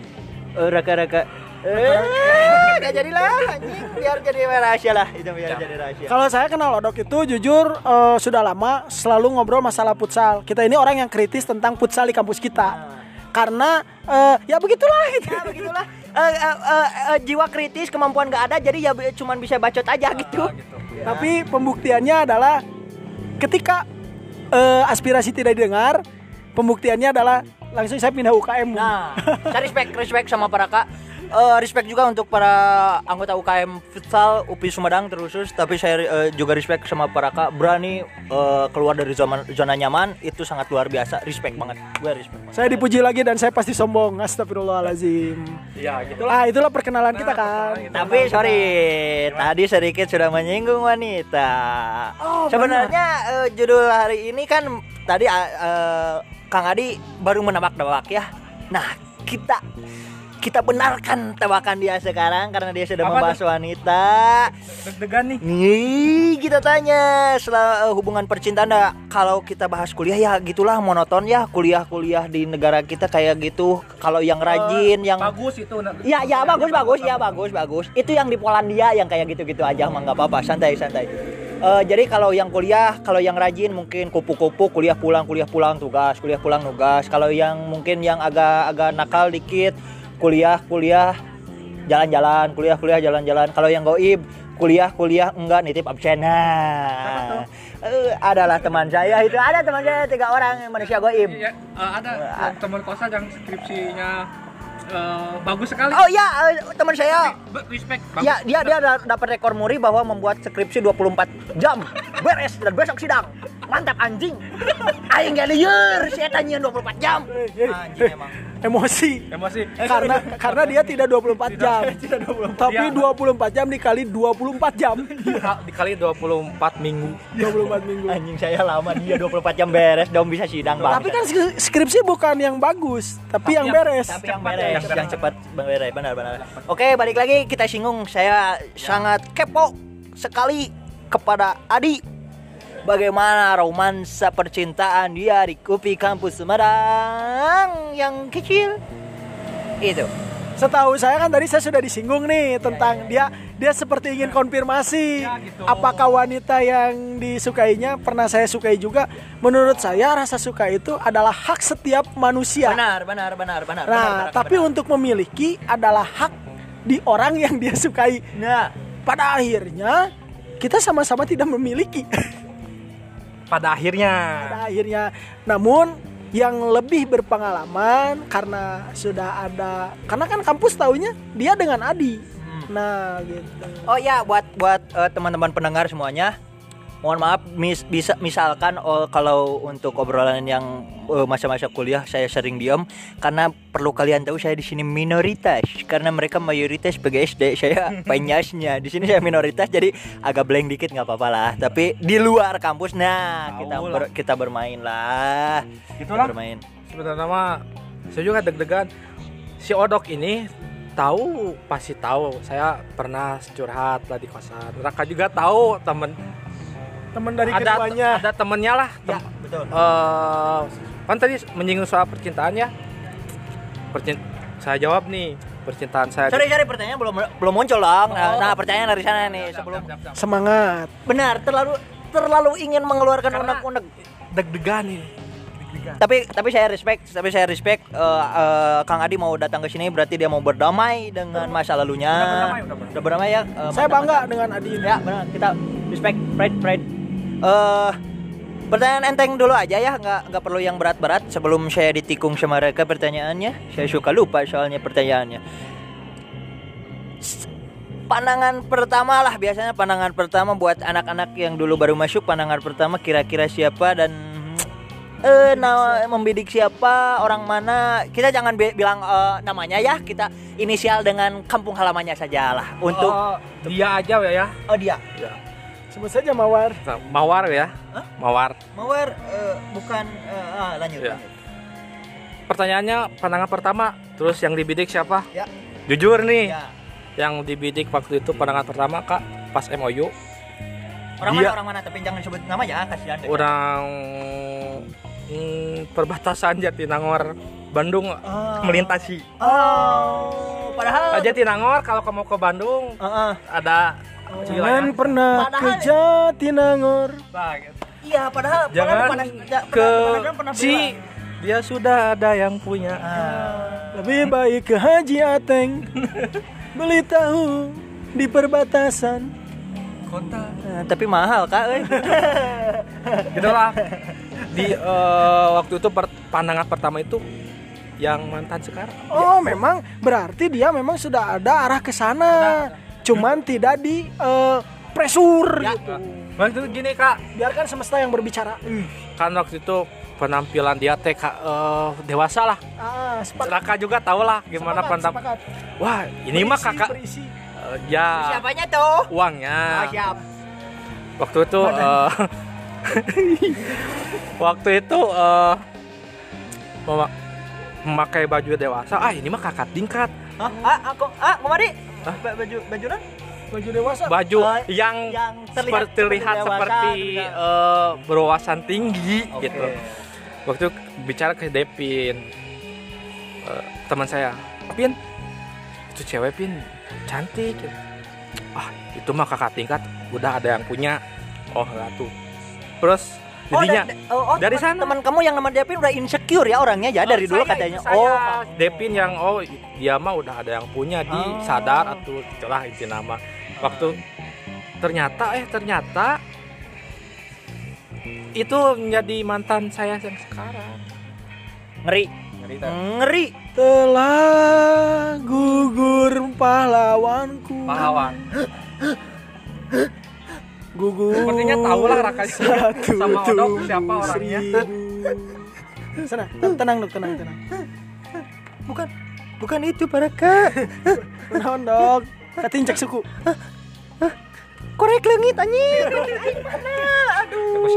eh, Raka-Raka eh gak jadilah anjing biar jadi rahasia lah itu biar jadi rahasia Kalau saya kenal Odok itu jujur eh, sudah lama selalu ngobrol masalah futsal. Kita ini orang yang kritis tentang futsal di kampus kita. Karena eh, ya begitulah gitu. ya begitulah Eh, eh, eh, eh, jiwa kritis kemampuan gak ada jadi ya cuman bisa bacot aja gitu gitu. Tapi pembuktiannya adalah ketika eh, aspirasi tidak didengar, pembuktiannya adalah langsung saya pindah UKM. nah saya respect respect sama para kak Eh, respect juga untuk para anggota UKM futsal UPI Sumedang terusus tapi saya eh, juga respect sama para kak berani eh, keluar dari zona zona nyaman itu sangat luar biasa respect banget gue respect banget. Saya dipuji lagi dan saya pasti sombong. Astagfirullahalazim. Ya gitulah. Ah, itulah perkenalan kita kan. Tapi sorry, tadi sedikit sudah menyinggung wanita. Oh, Sebenarnya eh, judul hari ini kan tadi eh, Kang Adi baru menebak-nebak ya. Nah, kita kita benarkan tebakan dia sekarang karena dia sudah Apa membahas wanita. Deg-degan nih. Nih, kita tanya setelah eh, hubungan percintaan dah, kalau kita bahas kuliah ya gitulah monoton ya kuliah-kuliah di negara kita kayak gitu. Kalau yang rajin, yang Bagus itu. Ya, ya bagus, bagus, ya bagus, bagus. Itu yang di Polandia yang kayak gitu-gitu aja, mah nggak apa-apa, santai, santai. Eh, jadi kalau yang kuliah, kalau yang rajin mungkin kupu-kupu kuliah pulang, kuliah pulang tugas, kuliah pulang tugas. Kalau yang mungkin yang agak-agak nakal dikit, kuliah, kuliah, jalan-jalan, kuliah, kuliah, jalan-jalan. Kalau yang goib, kuliah, kuliah enggak nitip absen. Nah, eh, adalah teman saya itu, ada teman saya tiga orang manusia goib. Iya, eh, ada teman kosan yang skripsinya eh, bagus sekali. Oh ya, eh, teman saya Respect. Bagus. Ya, dia dia da- dapat rekor muri bahwa membuat skripsi 24 jam. Beres dan besok sidang. Mantap anjing. Aing gak liur, saya tanya 24 jam. Anjing emang. Emosi emosi karena karena dia tidak 24 jam. Tapi Iya. 24 jam dikali 24 jam. dikali 24 minggu 24 minggu. Anjing saya lama dia 24 jam beres dong bisa sidang bang. Tapi kan skri- skripsi bukan yang bagus, tapi yang beres. tapi yang beres, yang yang, cepat. beres, benar-benar. Oke, balik lagi kita singgung. Saya sangat kepo sekali kepada Adi. Bagaimana romansa percintaan dia di Kupi Kampus Semarang yang kecil? Itu. Setahu saya kan tadi saya sudah disinggung nih tentang dia dia seperti ingin konfirmasi Ya, gitu. apakah wanita yang disukainya pernah saya sukai juga. Menurut saya rasa suka itu adalah hak setiap manusia. Benar, benar, benar, benar. Nah, benar, benar, tapi benar. untuk memiliki adalah hak di orang yang dia sukai. nah, Pada akhirnya kita sama-sama tidak memiliki. pada akhirnya Pada akhirnya, namun yang lebih berpengalaman karena sudah ada, karena kan kampus taunya dia dengan Adi. Nah, gitu. Oh ya, buat buat eh, teman-teman pendengar semuanya, mohon maaf mis, bisa misalkan oh, kalau untuk obrolan yang eh, masa-masa kuliah saya sering diam karena perlu kalian tahu saya di sini minoritas. Karena mereka mayoritas PGSD saya penyasnya. Di sini saya minoritas jadi agak blank dikit nggak apa-apa lah. Tapi di luar kampus nah kita ber- kita bermain lah. Kita Itulah. bermain. Sebenarnya mah saya juga deg-degan. Si Odok ini tahu pasti tahu. Saya pernah curhat lah di kosan. Raka juga tahu temen Teman dari ada keduanya. ada temennya lah ya tem- betul eh, kan tadi menyinggung soal percintaan ya Percin saya jawab nih percintaan saya sorry sorry pertanyaan belum belum muncul dong nah, Oh. nah pertanyaan dari sana nih sebelum. Semangat. benar terlalu terlalu ingin mengeluarkan unek-unek deg-degan ini deg-degan tapi tapi saya respect tapi saya respect eh, eh, Kang Adi mau datang ke sini berarti dia mau berdamai dengan masa lalunya Udah berdamai, udah berdamai. Udah berdamai ya Eh, Saya bangga dengan Adi ini. ya benar kita respect pride pride eh pertanyaan enteng dulu aja ya nggak nggak perlu yang berat-berat. Sebelum saya ditikung sama mereka pertanyaannya saya suka lupa soalnya pertanyaannya. Pandangan pertama lah biasanya pandangan pertama buat anak-anak yang dulu baru masuk pandangan pertama kira-kira siapa dan eh nama membidik siapa orang mana. Kita jangan bi- bilang eh, namanya ya kita inisial dengan kampung halamannya saja lah untuk Oh, dia aja ya oh dia Sebut saja Mawar. Mawar ya Hah? mawar Mawar eh, bukan eh, ah, lanjut. Ya. lanjut. pertanyaannya pandangan pertama terus yang dibidik siapa Ya. jujur nih Ya. yang dibidik waktu itu pandangan pertama kak pas MOU Orang Dia- mana orang mana tapi jangan sebut nama ya kasihan. deh. orang hmm, perbatasan Jatinangor Bandung Ah. melintasi Oh, padahal Jatinangor kalau kamu ke Bandung Heeh. ada Jangan pernah ke Padahal- Jatinangor. Nah, gitu. Iya, padahal jangan padahal pernah- ke pernah- pernah- dia sudah ada yang punya Ah. Lebih baik ke Haji Ateng. Beli tahu di perbatasan. kota Eh, tapi mahal, Kak, euy. gitulah di eh, waktu itu per- pandangan pertama itu yang mantan sekarang Oh, memang berarti dia memang sudah ada arah ke sana. Cuman tidak di eh, presur Ya. gitu. waktu itu gini kak Biarkan semesta yang berbicara. kan waktu itu penampilan dia teh Kak, eh, dewasa lah Ah, sepakat. Raka juga tahu lah gimana sepakat. wah ini mah kakak berisi. eh, ya Siapanya tuh? uangnya Ah, siap. waktu itu eh, waktu itu eh, mema- memakai baju dewasa ah ini mah kakak tingkat Hah? Ah, aku ah, Komadi. Hah? Ba- Baju bajuran? Baju dewasa. baju Oh, yang, yang terlihat seperti terlihat seperti eh, berwawasan tinggi Oke. gitu waktu bicara ke Devin eh, teman saya Pin itu cewek Pin cantik ah itu mah kakak tingkat udah ada yang punya oh lah tuh terus jadinya da- oh, oh, dari teman- sana. Teman kamu yang nama Devin udah insecure ya orangnya ya dari dulu saya, katanya. itu saya. Oh, Devin yang oh dia mah udah ada yang punya di Oh. sadar atau itulah inti nama waktu ternyata eh ternyata itu menjadi mantan saya yang sekarang ngeri. Ngeri, Ngeri. Telah gugur pahlawanku. pahlawan Gugur. Sepertinya tahu lah Raka satu sama Odok tubuh siapa orangnya. Sana, tenang dok, tenang, tenang. bukan bukan itu para kak Naon dok? Katincek suku. korek leungit anjing aduh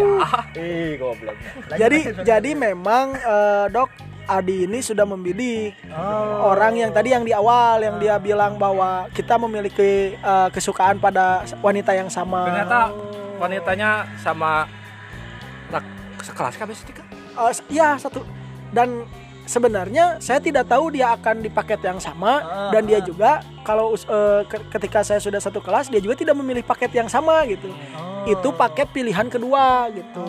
ih goblok Jadi jadi memang eh, dok Adi ini sudah membidik oh. orang yang tadi yang di awal yang dia bilang bahwa kita memiliki eh, kesukaan pada wanita yang sama. Ternyata wanitanya sama sekelas kan biasanya Kak? Eh, s- ya satu dan sebenarnya saya tidak tahu dia akan di paket yang sama Ah, dan dia ah. juga kalau ke- ketika saya sudah satu kelas dia juga tidak memilih paket yang sama gitu. Oh. Itu paket pilihan kedua gitu.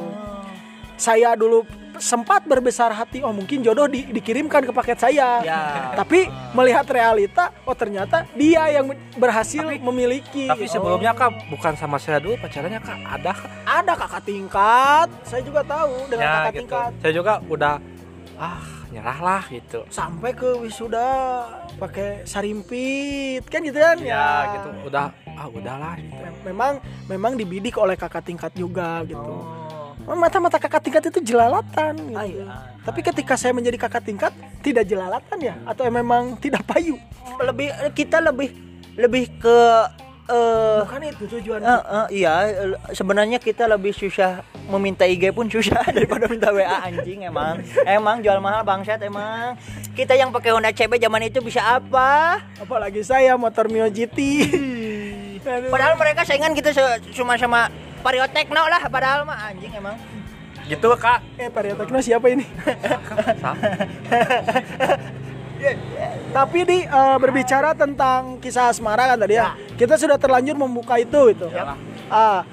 Saya dulu sempat berbesar hati oh mungkin jodoh di- dikirimkan ke paket saya. ya Tapi melihat realita oh ternyata dia yang berhasil Tapi- memiliki. Tapi sebelumnya Kak bukan sama saya dulu pacarannya Kak ada ada kakak tingkat, saya juga tahu dengan Ya kakak gitu. tingkat. Saya juga udah ah nyerah lah gitu. sampai ke wisuda pakai sarimpit kan gitu kan Ya gitu udah ah udahlah gitu. Mem- memang memang dibidik oleh kakak tingkat juga gitu Oh. Mata-mata kakak tingkat itu jelalatan gitu. Ah, iya. tapi ketika saya menjadi kakak tingkat tidak jelalatan ya? Atau memang tidak payu? Lebih kita lebih lebih ke eh bukan itu tujuan. Eh, eh, iya sebenarnya kita lebih susah meminta IG pun susah daripada minta WA anjing emang. Emang jual mahal bangsat emang. Kita yang pakai Honda CB zaman itu bisa apa? Apalagi saya motor Mio GT padahal mereka saingan kita cuma sama Vario Techno lah padahal mah anjing emang Gitu Kak. eh Vario Tekno siapa ini. Tapi di eh, berbicara tentang kisah asmara kan tadi ya, kita sudah terlanjur membuka itu itu. Iyalah. Ah,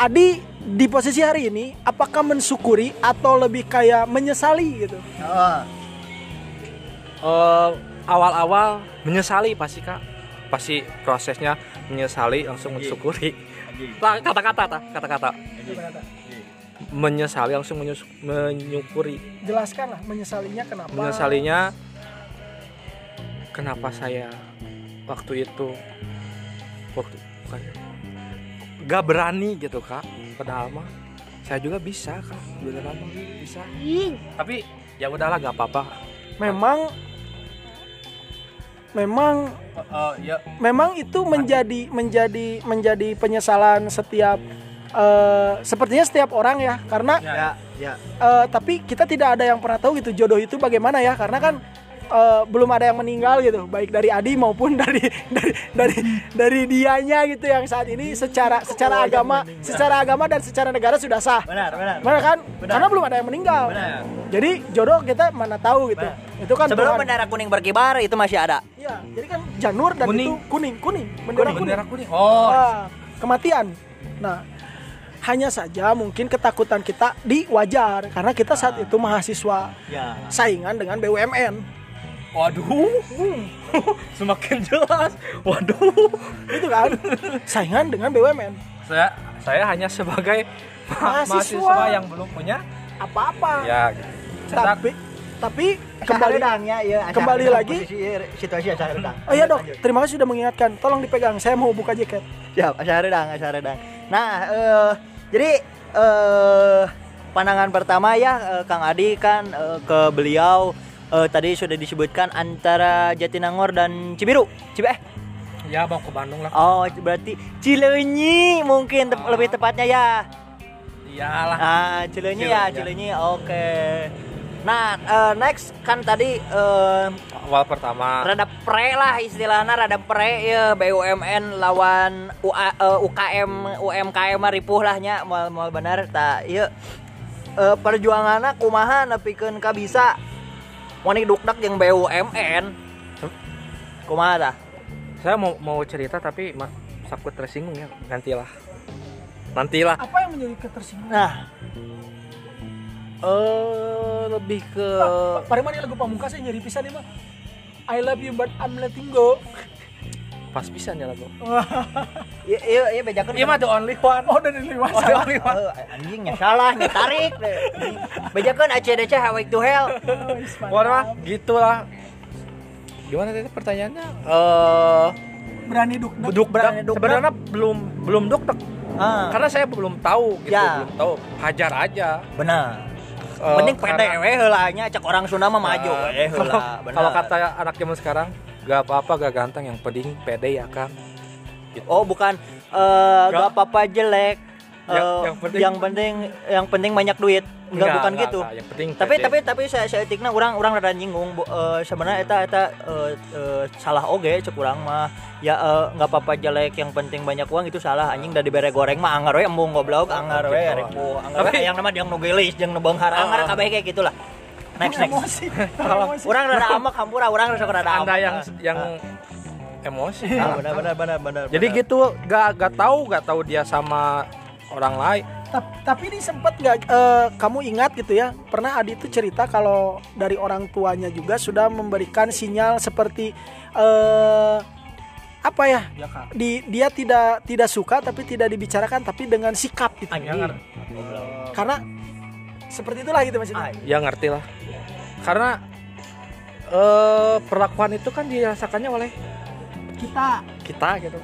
Adi di posisi hari ini, apakah mensyukuri atau lebih kayak menyesali gitu? oh. Eh, awal-awal menyesali pasti kak pasti prosesnya menyesali langsung mensyukuri lah kata-kata ta, kata-kata. Menyesali langsung menyus- menyukuri. Jelaskan lah menyesalinya kenapa? menyesalinya kenapa saya waktu itu waktu bukan gak berani gitu kak. Padahal mah saya juga bisa kak. Beneran bisa. Tapi ya udahlah gak apa-apa. Memang, memang, ya. memang itu menjadi menjadi menjadi penyesalan setiap eh, sepertinya setiap orang ya, karena ya ya. Eh, tapi kita tidak ada yang pernah tahu gitu jodoh itu bagaimana ya karena kan eh, belum ada yang meninggal gitu. Baik dari Adi maupun dari dari dari dari dianya gitu yang saat ini secara secara agama secara agama dan secara negara sudah sah. Benar benar. Benar kan? Benar. karena belum ada yang meninggal. Benar. jadi jodoh kita mana tahu gitu. Itu kan sebelum Tuhan. bendera kuning berkibar itu masih ada. Iya, jadi kan janur dan Kuning. itu kuning kuning. Bendera kuning, bendera kuning. Oh Ah, kematian. Nah, hanya saja mungkin ketakutan kita di wajar karena kita saat itu mahasiswa ya. saingan dengan BUMN. Waduh, semakin jelas. Waduh, Itu kan saingan dengan BUMN. saya saya hanya sebagai ma- Mahasiswa. mahasiswa yang belum punya. Apa-apa. Ya, gitu. Cetak. Tapi tapi kembali kembali ya, ya kembali lagi. situasi acara redang Oh iya dok, terima kasih sudah mengingatkan. Tolong dipegang, saya mau buka jaket. siap acara redang acara redang nah eh, jadi eh pandangan pertama ya eh, Kang Adi kan eh, ke beliau eh, tadi sudah disebutkan antara Jatinangor dan Cibiru Cibe eh Ya mau ke Bandung lah. oh berarti Cileunyi mungkin tep- lebih tepatnya ya Iyalah. Ah, Cileunyi ya, Cileunyi. Cileunyi. Oke. Nah, eh, next kan tadi eh, Awal pertama. rada pre lah istilahnya rada pre ya BUMN lawan UA, eh, UKM UMKM ripuh lah nya moal bener tak ieu eh, perjuanganna kumaha nepikeun ka bisa wani dukdak yang BUMN kumaha tah Saya mau mau cerita tapi ma, takut tersinggung ya. Nantilah. Nantilah. Apa yang menjadi ketersinggungan? nah Eh lebih ke Pak, Pak lagu pamungkas saya nyari pisan nih mah. I love you but I'm letting go. Pas pisan ya lagu. ieu ieu ieu bejakeun Iya mah the only one. Oh dari luar Oh, the only one. Eh, anjingnya salah nya tarik deh. bejakeun ACDC Highway to Hell mah gitulah. Gimana tadi pertanyaannya? Eh berani duk duk. duk Berani duk- sebenarnya belum belum duk ah karena saya belum tahu gitu Ya. belum tahu hajar aja benar Eh, Mending pede karena- we heula nya cek orang Sunda mah maju bener. kalau kata anak zaman sekarang gak apa-apa gak ganteng yang penting pede ya kan Gitu. Oh, bukan Nggak. gak apa-apa jelek. Yang- Eh, yang penting- yang penting yang penting banyak duit. Enggak, bukan gitu. enggak. yang penting tapi pede. tapi tapi saya saya etikna orang orang rada nyinggung eh, sebenarnya eta eta eh, eh, salah oge cek urang mah ya nggak apa-apa jelek yang penting banyak uang itu salah anjing dari bere goreng mah anggar we embung goblok anggar we gitu. rek bu anggar yang nama yang nu geulis jeung nu beunghar anggar kabeh kayak gitulah next next. Orang rada amak hampura orang rada rada anda yang yang emosi. Ah, benar benar benar benar jadi benar. gitu gak gak tahu gak tahu dia sama orang lain. Tap- tapi ini sempat nggak eh, kamu ingat gitu ya pernah Adi itu cerita kalau dari orang tuanya juga sudah memberikan sinyal seperti eh apa ya di dia tidak tidak suka tapi tidak dibicarakan tapi dengan sikap gitu. Anjing. karena seperti itulah gitu maksudnya. Ah, ya ngerti lah karena eh perlakuan itu kan dirasakannya oleh kita. kita gitu.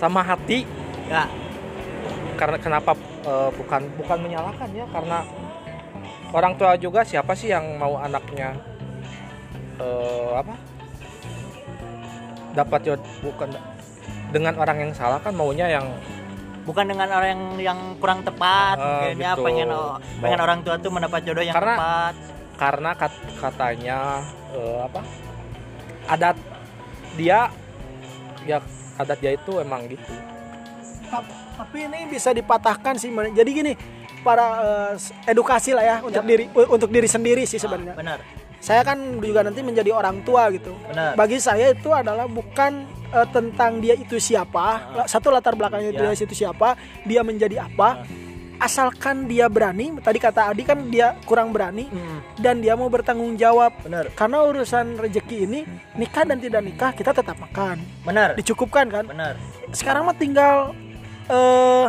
Sama hati. Ya. Karena kenapa eh, bukan bukan menyalahkan ya karena orang tua juga siapa sih yang mau anaknya eh, apa? Dapat jod bukan dengan orang yang salah kan maunya yang bukan dengan orang yang yang kurang tepat. Mungkin ya gitu. pengen pengen orang tua tuh mendapat jodoh yang Karena- tepat karena kat- katanya eh, apa adat dia ya adat dia itu emang gitu. Tap- tapi ini bisa dipatahkan sih jadi gini para eh, edukasi lah ya untuk diri untuk diri sendiri sih sebenarnya. Benar. Saya kan juga nanti menjadi orang tua gitu. Benar. Bagi saya itu adalah bukan eh, tentang dia itu siapa satu latar belakangnya Ya. dia itu siapa dia menjadi apa asalkan dia berani tadi kata Adi kan dia kurang berani Hmm, dan dia mau bertanggung jawab. Benar. Karena urusan rezeki ini nikah dan tidak nikah kita tetap makan. Benar. Dicukupkan kan? Benar. Sekarang mah tinggal eh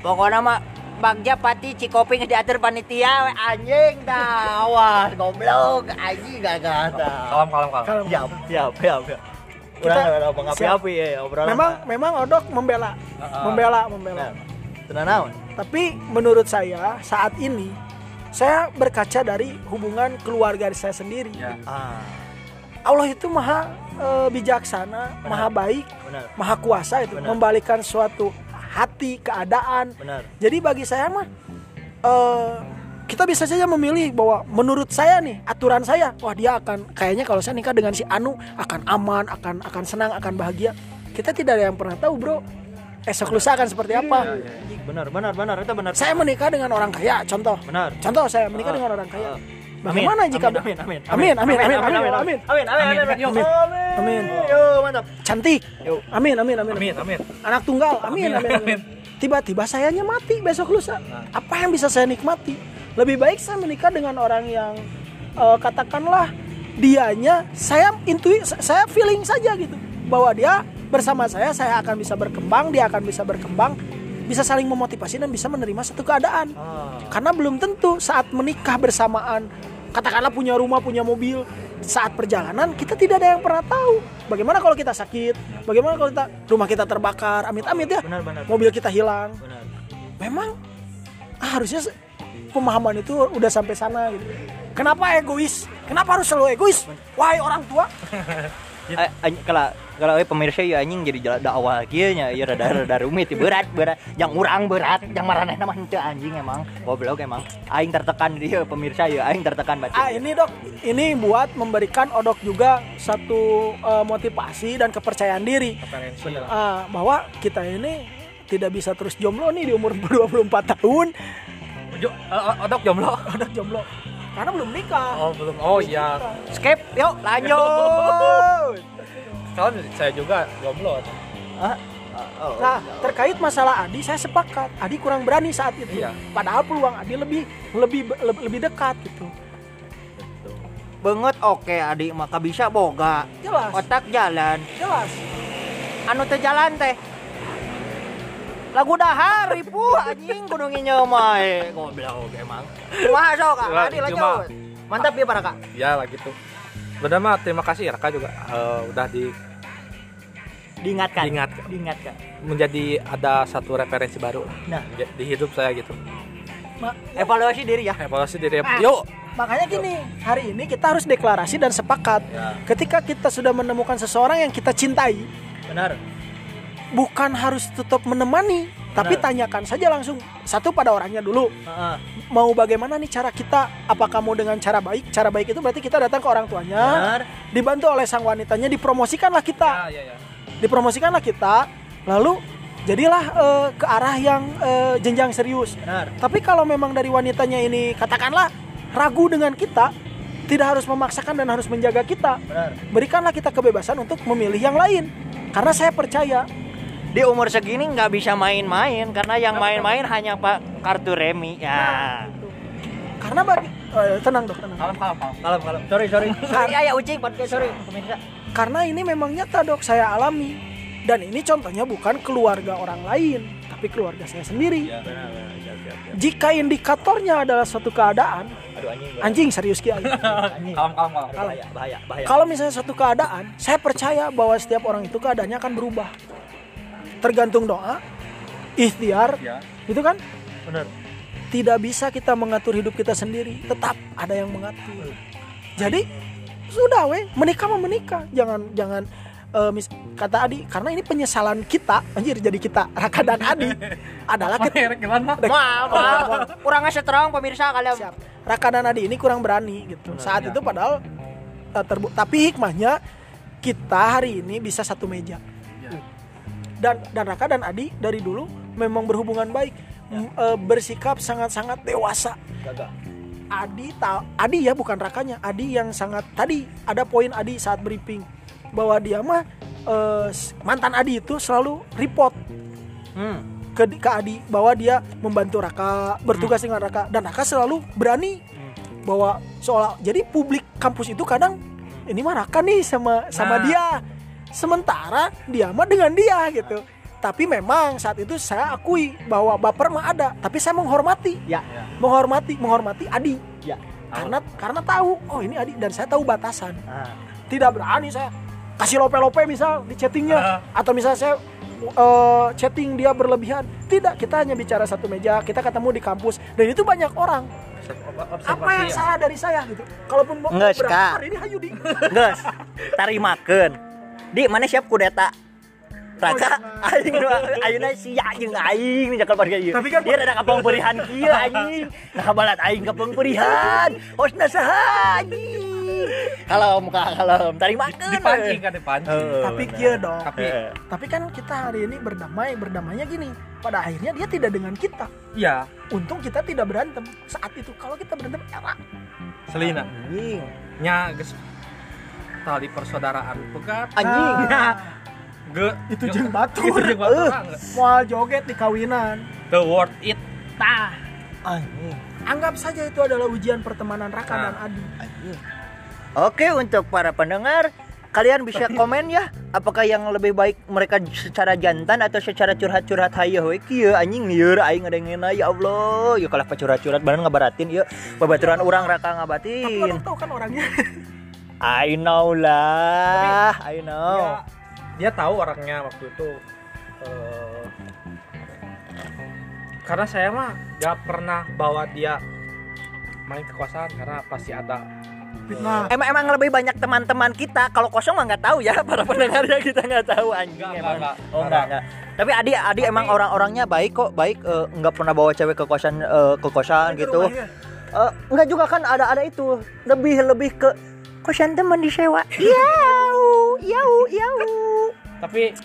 pokoknya mah Bagja pati Cikopi diatur panitia anjing dah awas goblok anjing gak dah kalem kalem kalem kalau siap siap siap siap. Kita- mengapi-api ya obrolan memang memang Odok membela. Membela membela. Tenang naon Tapi menurut saya saat ini saya berkaca dari hubungan keluarga saya sendiri. ya ah Allah itu maha eh, bijaksana, maha baik, benar maha kuasa itu Benar. membalikan suatu hati, keadaan. benar Jadi bagi saya mah eh, kita bisa saja memilih bahwa menurut saya nih aturan saya, wah dia akan kayaknya kalau saya nikah dengan si Anu akan aman, akan akan senang, akan bahagia. Kita tidak ada yang pernah tahu, Bro. Esok lusa akan seperti apa. Anjing, benar benar benar itu benar Saya menikah dengan orang kaya, contoh. benar Contoh saya menikah Ah, dengan orang kaya. ah. Bagaimana jika amin amin amin Amin, amin, amin, amin, amin. amin amin amin Amin. Amin. yo mantap cantik? Yuk. Amin, amin, amin. amin amin Anak tunggal? Amin, amin, amin. Tiba-tiba sayanya mati besok lusa. Apa yang bisa saya nikmati? Lebih baik saya menikah dengan orang yang eh, katakanlah dianya saya intui saya feeling saja gitu bahwa dia bersama saya saya akan bisa berkembang, dia akan bisa berkembang, bisa saling memotivasi dan bisa menerima satu keadaan. Ah, Karena belum tentu saat menikah bersamaan, katakanlah punya rumah, punya mobil, saat perjalanan kita tidak ada yang pernah tahu. Bagaimana kalau kita sakit? Bagaimana kalau kita rumah kita terbakar? Amit-amit ya. benar benar Mobil kita hilang. benar Memang ah, harusnya pemahaman itu udah sampai sana gitu. Kenapa egois? Kenapa harus selalu egois? Wahai orang tua, Eh, anj- kalau kalau eh, pemirsa ya anjing jadi jalan dakwah kieu nya ya rada rada rumit ya, berat berat. Yang urang berat yang maranehna mah henteu anjing emang. Goblok emang. Aing tertekan dia pemirsa ya aing tertekan batin ah ini dok, ini buat memberikan odok juga satu eh, motivasi dan kepercayaan diri. Ah, bahwa kita ini tidak bisa terus jomblo nih di umur 24 tahun. Jo- eh, odok jomblo. Udah jomblo. Karena belum nikah. Oh belum. Oh iya. skip yuk lanjut soalnya saya juga jomblo Ah, ah, oh, nah terkait masalah Adi saya sepakat. Adi kurang berani saat itu. Iya. padahal peluang Adi lebih lebih lebih, lebih dekat gitu. Banget oke adik maka bisa boga. Jelas. Otak jalan. Jelas. Anu teh jalan teh. Lagu dahar ribu anjing gunung mah eh goblok emang. Kumaha sok Kak? Wah, Adi lanjut. Mantap ya para kak ya lah gitu benar mah terima kasih Raka juga eh, udah di diingatkan. Diingatkan. diingatkan. Menjadi ada satu referensi baru nah. di- di hidup saya gitu. Ma- evaluasi diri ya. Evaluasi diri. Ah. yuk. makanya gini hari ini kita harus deklarasi dan sepakat. Ya. ketika kita sudah menemukan seseorang yang kita cintai benar bukan harus tetap menemani tapi Benar. tanyakan saja langsung. Satu pada orangnya dulu. Heeh. mau bagaimana nih cara kita? Apakah mau dengan cara baik? Cara baik itu berarti kita datang ke orang tuanya benar. dibantu oleh sang wanitanya dipromosikanlah kita. Ya ya ya. Dipromosikanlah kita lalu jadilah eh, ke arah yang eh, jenjang serius. Benar. Tapi kalau memang dari wanitanya ini katakanlah ragu dengan kita tidak harus memaksakan dan harus menjaga kita benar. berikanlah kita kebebasan untuk memilih yang lain. Karena saya percaya di umur segini nggak bisa main-main karena yang main-main hanya pak kartu remi ya. Karena bagi eh, tenang dok tenang. Kalem kalem kalem. Kalem kalem. Sorry sorry. Sorry ya ya ucing podcast sorry. Pemirsa. Karena ini memang nyata dok saya alami. Dan ini contohnya bukan keluarga orang lain tapi keluarga saya sendiri. Ya benar benar. Siap siap siap jika indikatornya adalah suatu keadaan aduh anjing anjing serius Ki Aing. anjing kalem kalem. Kalem. Bahaya bahaya bahaya. Kalau misalnya suatu keadaan saya percaya bahwa setiap orang itu keadaannya akan berubah tergantung doa ikhtiar ya itu kan? Benar. Tidak bisa kita mengatur hidup kita sendiri tetap ada yang mengatur. Jadi sudah weh menikah mah menikah. Jangan jangan eh, mis- kata Adi karena ini penyesalan kita anjir jadi kita Raka dan Adi. Adalah kita Merek gimana maaf. Maaf kurang strong pemirsa kalian. Siap. Raka dan Adi ini kurang berani gitu. Saat ya. itu padahal terbu- tapi hikmahnya kita hari ini bisa satu meja. Ya. Dan dan Raka dan Adi dari dulu memang berhubungan baik. M- eh, bersikap sangat-sangat dewasa. Gagah. Adi tahu Adi ya bukan Rakanya. Adi yang sangat tadi ada poin Adi saat briefing bahwa dia mah s- mantan Adi itu selalu report. Hmm. Ke, ke Adi bahwa dia membantu Raka bertugas dengan Raka. Dan Raka selalu berani bahwa seolah jadi publik kampus itu kadang ini mah Raka nih sama sama Nah. dia sementara dia mah dengan dia gitu. Tapi memang saat itu saya akui bahwa baper mah ada tapi saya menghormati. Ya. Menghormati menghormati Adi. Ya. Karena karena tahu oh ini Adi dan saya tahu batasan. Nah, tidak berani saya kasih lope-lope misal di chattingnya. Ah. atau misal saya eh, chatting dia berlebihan. Tidak kita hanya bicara satu meja kita ketemu di kampus. Dan itu banyak orang. Apa yang ya. salah dari saya gitu? Kalaupun mau Kak. ini hayu di Gus, tarimakeun. Di mana siap kudeta? Raka, Oh, aing nu ayeuna sia jeung aing nih jakal parga ieu. Tapi kan- dia ada kapang perihan kieu anjing. Nah balat aing kapang perihan. Hosna saha anjing. Kalem ka kalem, tarimakeun. dipancing kan dipancing Heeh, tapi kia dong tapi Heeh. tapi kan kita hari ini berdamai berdamainya gini pada akhirnya dia tidak dengan kita ya untung kita tidak berantem saat itu kalau kita berantem era selina anjing. nya geus tali persaudaraan. Pegat Anjing. Ah, ge itu jeung batur. Itu batur. Moal joget di kawinan. The worth it. Tah. Anjing. anggap saja itu adalah ujian pertemanan Raka Nah. dan Adi. Anjing. Oke untuk para pendengar kalian bisa komen ya apakah yang lebih baik mereka secara jantan atau secara curhat-curhat? Hayo we kieu anjing lieur aing ngadengena ya Allah. Ya kalau curhat-curhat bener ngabaratin ya babaturan orang raka tapi ngabatin orang tahu kan orangnya I know lah I know dia, dia tahu orangnya waktu itu eh, karena saya mah gak pernah bawa dia main kekuasaan karena pasti ada fitnah Emang emang lebih banyak teman-teman kita. Kalau kosong mah nggak tahu ya para pendengarnya kita nggak tahu anjing Nggak, emang. nggak, oh nggak. enggak enggak. Tapi Adi Adi emang orang-orangnya baik kok, baik eh, nggak pernah bawa cewek ke kosan eh, ke kosan gitu. Eh, enggak juga kan ada ada itu. Lebih lebih ke kosan teman disewa. Yau, yau, yau. tapi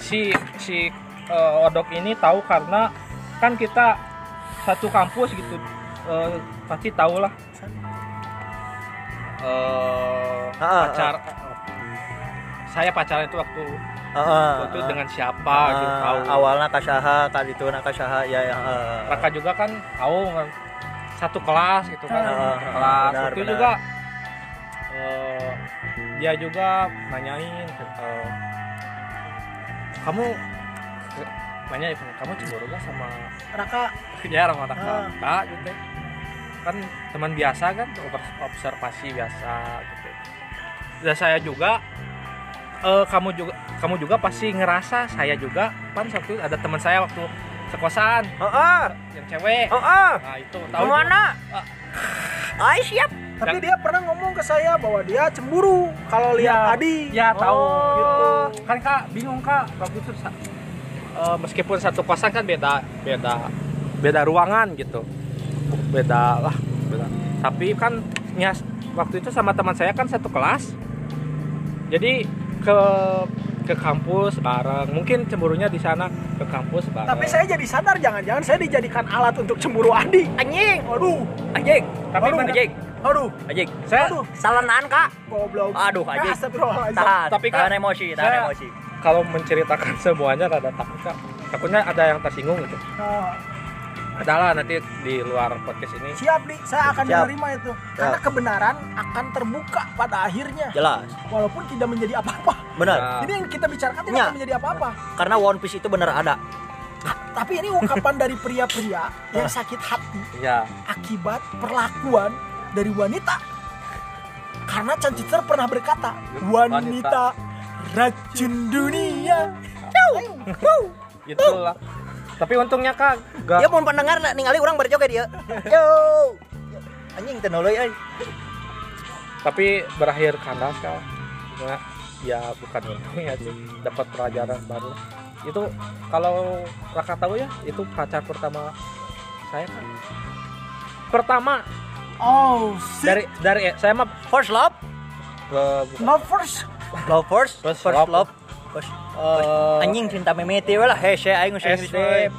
si si eh, Odok ini tahu karena kan kita satu kampus gitu eh, pasti tahu lah eh, Ah, ah, pacar saya pacaran itu waktu Heeh. waktu itu dengan siapa gitu Ah, tahu awalnya kasaha kan itu nak kasaha ya ya. eh. Raka juga kan tahu kan satu kelas gitu kan Ah, satu ah, kelas benar, itu benar. juga eh, dia juga nanyain eh, kamu nanya kamu cemburu gak sama Raka ya sama Raka Ah. Kak, gitu kan teman biasa kan obs- observasi biasa gitu dan saya juga eh, kamu juga kamu juga pasti ngerasa saya juga pan itu ada teman saya waktu sekosan Heeh. yang cewek Heeh. nah itu tahu Ke mana? Ah. Ay, siap. Tapi dia pernah ngomong ke saya bahwa dia cemburu kalau lihat Adi. ya tahu Oh. gitu kan kak bingung kak waktu itu eh, meskipun satu kosan kan beda beda beda ruangan gitu beda lah beda. tapi kan ya waktu itu sama teman saya kan satu kelas jadi ke ke kampus bareng mungkin cemburunya di sana ke kampus bareng Tapi saya jadi sadar jangan-jangan saya dijadikan alat untuk cemburu Adi. Anjing. Aduh, Anjing. tapi Anjing. Aduh, Anjing. saya aduh, Salah Kak. goblok. Aduh, anjing. Astagfirullahaladzim. Tahan. Tapi, Kak, tahan emosi, tahan saya- emosi. kalau menceritakan semuanya rada takut kak takutnya ada yang tersinggung gitu Nah, adalah nanti di luar podcast ini siap di, saya akan Siap. menerima itu. Karena kebenaran akan terbuka pada akhirnya, Jelas. walaupun tidak menjadi apa-apa. Benar. Nah, Ini yang kita bicarakan tidak Ya. akan menjadi apa-apa. Karena One Piece itu benar ada. Tapi ini ungkapan dari pria-pria yang sakit hati ya akibat perlakuan dari wanita. Karena Chan Citer pernah berkata, wanita racun dunia. gitulah tapi untungnya kak gak Ya pun pendengar ningali orang berjoget dia. Yo. Anjing tenoloy euy. tapi berakhir kandas kak Nah, ya bukan untung ya sih dapat pelajaran baru itu kalau Raka tahu ya itu pacar pertama saya kan pertama Oh, shit. dari dari saya mah First love, bukan. Love first. love first, First first, love. love. First, Eh, anjing cinta memeti we lah hese aing geus Inggris SD.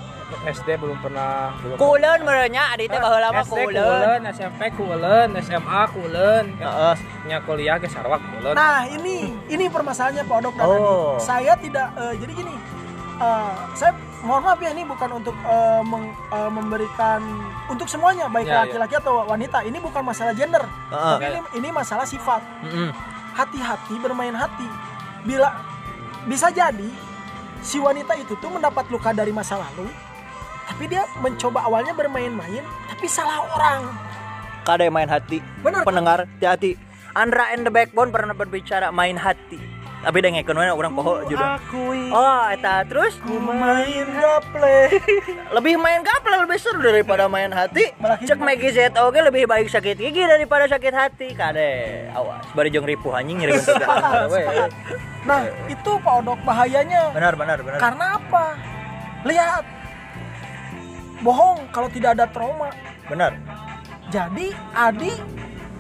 SD belum pernah belum Kuleun merenya adi teh baheula mah kulen, SMP kulen, SMA kulen, Heeh. nya kuliah ke Sarawak kulen. Nah, ini ini permasalahannya Pak Odok dan Oh. Adi. Saya tidak eh, jadi gini. Eh, saya mohon maaf ya ini bukan untuk eh, meng- eh, memberikan untuk semuanya baik Ya, ya. laki-laki atau wanita. Ini bukan masalah gender. Heeh. Tapi ini, ini masalah sifat. Heeh. Hati-hati bermain hati. Bila bisa jadi si wanita itu tuh mendapat luka dari masa lalu, tapi dia mencoba awalnya bermain-main, tapi salah orang. Kada main hati. Benar. Pendengar, hati-hati. Andra and the Backbone pernah berbicara main hati. Tapi ngekon we orang poho judul. Akui Oh, eta terus ku main gaple. lebih main gaple lebih seru daripada main hati. Cek Maggie Z oke lebih baik sakit gigi daripada sakit hati. Kade, awas. Bari jeung ripuh anjing we. Nah, itu Pak Odok bahayanya. Benar, benar, benar. Karena apa? Lihat. Bohong kalau tidak ada trauma. Benar. Jadi Adi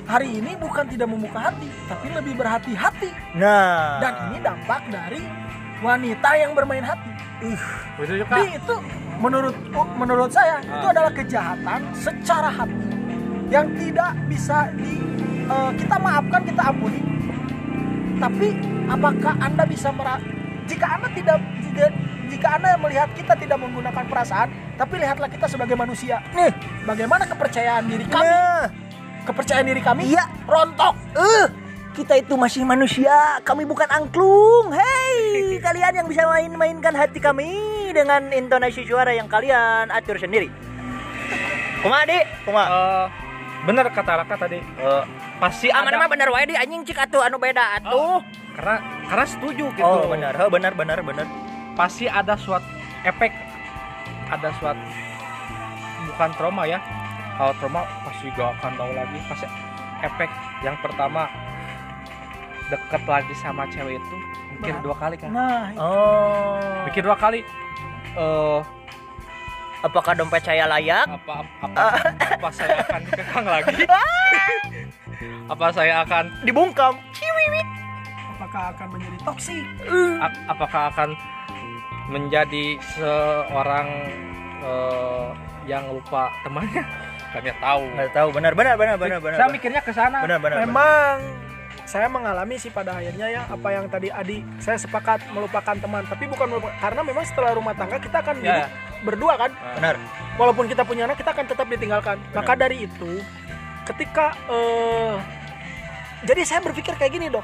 hari ini bukan tidak membuka hati, tapi lebih berhati-hati. Nah. Dan ini dampak dari wanita yang bermain hati. Juga. Jadi itu menurut menurut saya Ah. itu adalah kejahatan secara hati yang tidak bisa di eh, kita maafkan kita ampuni. Tapi apakah anda bisa mera jika anda tidak tidak jika anda melihat kita tidak menggunakan perasaan, tapi lihatlah kita sebagai manusia. Nih, bagaimana kepercayaan diri kami? Nah. Kepercayaan diri kami Iya. rontok. Eh, kita itu masih manusia, kami bukan angklung. Hei, kalian yang bisa main-mainkan hati kami dengan intonasi suara yang kalian atur sendiri. Kuma, Dik? Kuma. Eh, bener kata Raka tadi. Eh, pasti Aman ada mah bener wae di anjing cik atuh anu beda atuh. karena karena setuju gitu. Oh, benar. Oh, benar benar benar. Pasti ada suatu efek ada suatu bukan trauma ya. Kalau trauma pasti gak akan tahu lagi. Pasti efek yang pertama deket lagi sama cewek itu mikir Berat. dua kali kan. Nah, Oh. Mikir dua kali. Eh Apakah dompet saya layak? apa apa apa saya akan dikekang lagi? apa saya akan Dibungkam. Ciwiwit. apakah akan menjadi toksik? A- apakah akan menjadi seorang eh, yang lupa temannya kami tahu Nggak tahu. Benar benar benar benar benar. saya mikirnya ke sana Benar benar. benar. Memang saya mengalami sih pada akhirnya ya apa yang tadi Adi saya sepakat melupakan teman tapi bukan melupakan karena memang setelah rumah tangga kita akan hidup Ya. berdua kan Benar. walaupun kita punya anak kita akan tetap ditinggalkan maka dari itu ketika eh, jadi saya berpikir kayak gini dok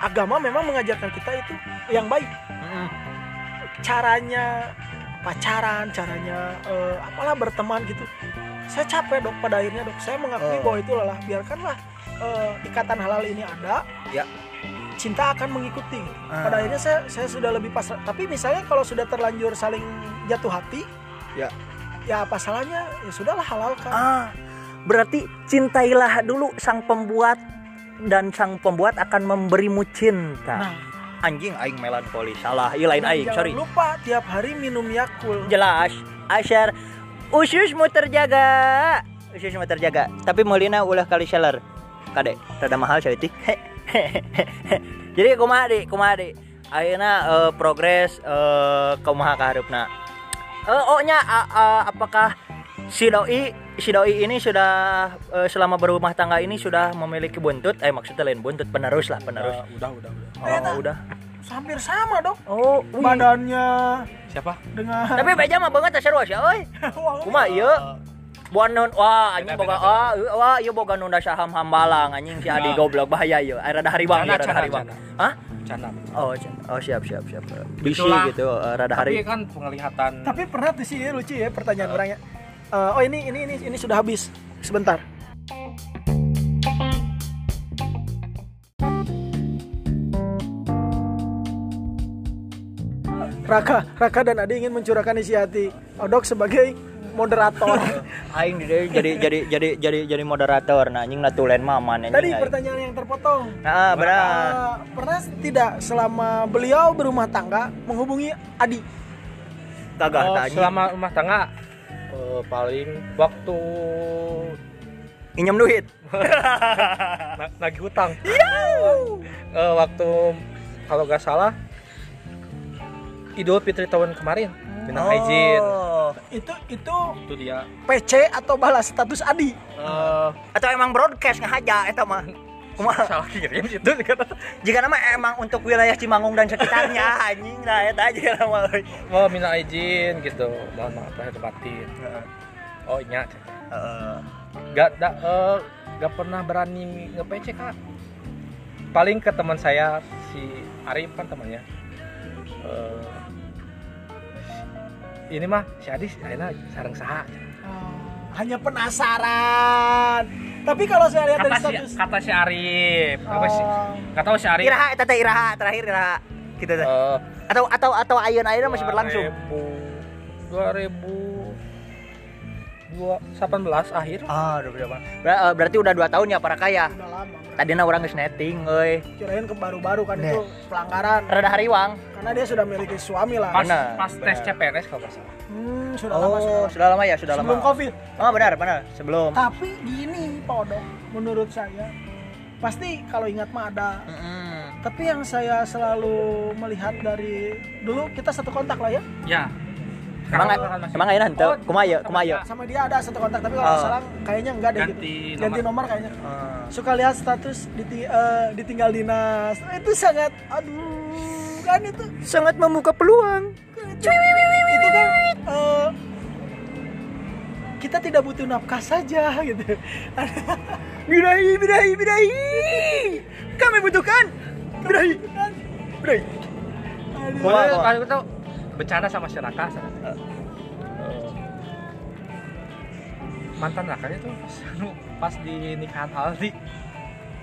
agama memang mengajarkan kita itu yang baik caranya pacaran caranya eh, apalah berteman gitu saya capek dok pada akhirnya dok saya mengakui Oh. bahwa itu lelah biarkanlah eh, ikatan halal ini ada Ya. cinta akan mengikuti Ah. pada akhirnya saya saya sudah lebih pasrah tapi misalnya kalau sudah terlanjur saling jatuh hati Ya. ya apa salahnya ya sudahlah halalkan Ah, berarti cintailah dulu sang pembuat dan sang pembuat akan memberimu cinta. nah Anjing aing melankoli. Salah, ieu lain aing, sorry. lupa tiap hari minum Yakult Jelas. Asyar ususmu terjaga. Ususmu terjaga. Tapi mulina ulah kali seller. Kade, rada mahal teh. Jadi kumaha di, kumaha di. Ayeuna eh, progres eh kumaha kaharepna. Eh oh nya a- a- apakah si doi si doi ini sudah eh, selama berumah tangga ini sudah memiliki buntut? Eh maksudnya lain buntut penerus lah, penerus. Eh, udah udah udah Oh, udah. Hampir sama dong Oh, wih. badannya siapa dengan Tapi beja mah banget seru sih, euy. Kumaha ieu? Buan non wah anjing boga ah ieu- wah ieu boga nunda saham hambalang anjing si Adi Nah. goblok bahaya ieu. Aya rada haribang Cana, ieu rada cana, haribang. cana. Hah? Cana. Oh, oh siap siap siap. Bisi Itulah. gitu eh, rada Tapi hari. kan penglihatan tapi pernah tuh sih ya, lucu ya pertanyaan orangnya Eh, oh ini ini ini ini sudah habis sebentar Raka, Raka dan Adi ingin mencurahkan isi hati. Odok sebagai moderator. Aing di jadi jadi jadi jadi jadi moderator nah anjing natulen maman anjing. Tadi aing. pertanyaan yang terpotong. Nah, benar. Eh, pernah tidak selama beliau berumah tangga menghubungi Adi? Kagak Oh, tanya. selama rumah tangga eh, paling waktu Injem duit. na- nagih hutang. Eh, waktu kalau nggak salah Idul Fitri tahun kemarin. Izin Oh. Itu itu itu dia. PC atau balas status Adi? eh. Atau emang broadcast ngahaja eta mah. Kumaha? salah kirim itu Jika nama emang untuk wilayah Cimangung dan sekitarnya anjing nah eta aja nama mau minta izin gitu. Mohon maaf lahir batin. Oh iya. Heeh. nggak da, eh, nggak pernah berani nge-PC kak. Paling ke teman saya si Arif kan temannya. Eh, ini mah si Adi akhirnya sarang saha Hanya penasaran. Tapi kalau saya lihat dari kata si status kata si Arif apa sih Oh. nggak tahu si Arif Iraha eta teh Iraha terakhir Iraha. Gitu teh. eh, Atau atau atau ayeuna-ayeuna masih berlangsung. 2000 2018 akhir Ah, udah berapa? Ber- eh, berarti udah 2 tahun ya para kaya. udah lama. Tadinya orang geus netting euy. Kirain ke baru-baru kan Nah. itu pelanggaran. Rada hariwang. Karena dia sudah memiliki suami lah. pas Benar, pas tes. CPNS kalau nggak salah Hmm, sudah lama sudah. Oh, lama. sudah lama ya, sudah Sebelum lama. Covid. Oh, benar, benar. Sebelum. Tapi gini, Pak Odok, menurut saya pasti kalau ingat mah ada. Mm-mm. Tapi yang saya selalu melihat dari dulu kita satu kontak lah ya. ya Emang emang ayeuna henteu? Oh, Kumaha? Kumaha ya? Sama dia ada satu kontak, tapi kalau Oh. salah kayaknya enggak deh Ganti gitu. nomor. Ganti nomor kayaknya. Ah. Suka lihat status diting- eh, ditinggal dinas. Itu sangat aduh kan itu Sangat membuka peluang. itu kan eh, kita tidak butuh nafkah saja gitu. Birahi, birahi, birahi. Kami butuhkan birahi. Birahi. Aduh. Kalau kita bercanda sama si Raka sama- Eh. Eh, mantan Rakanya tuh pas di nikahan Aldi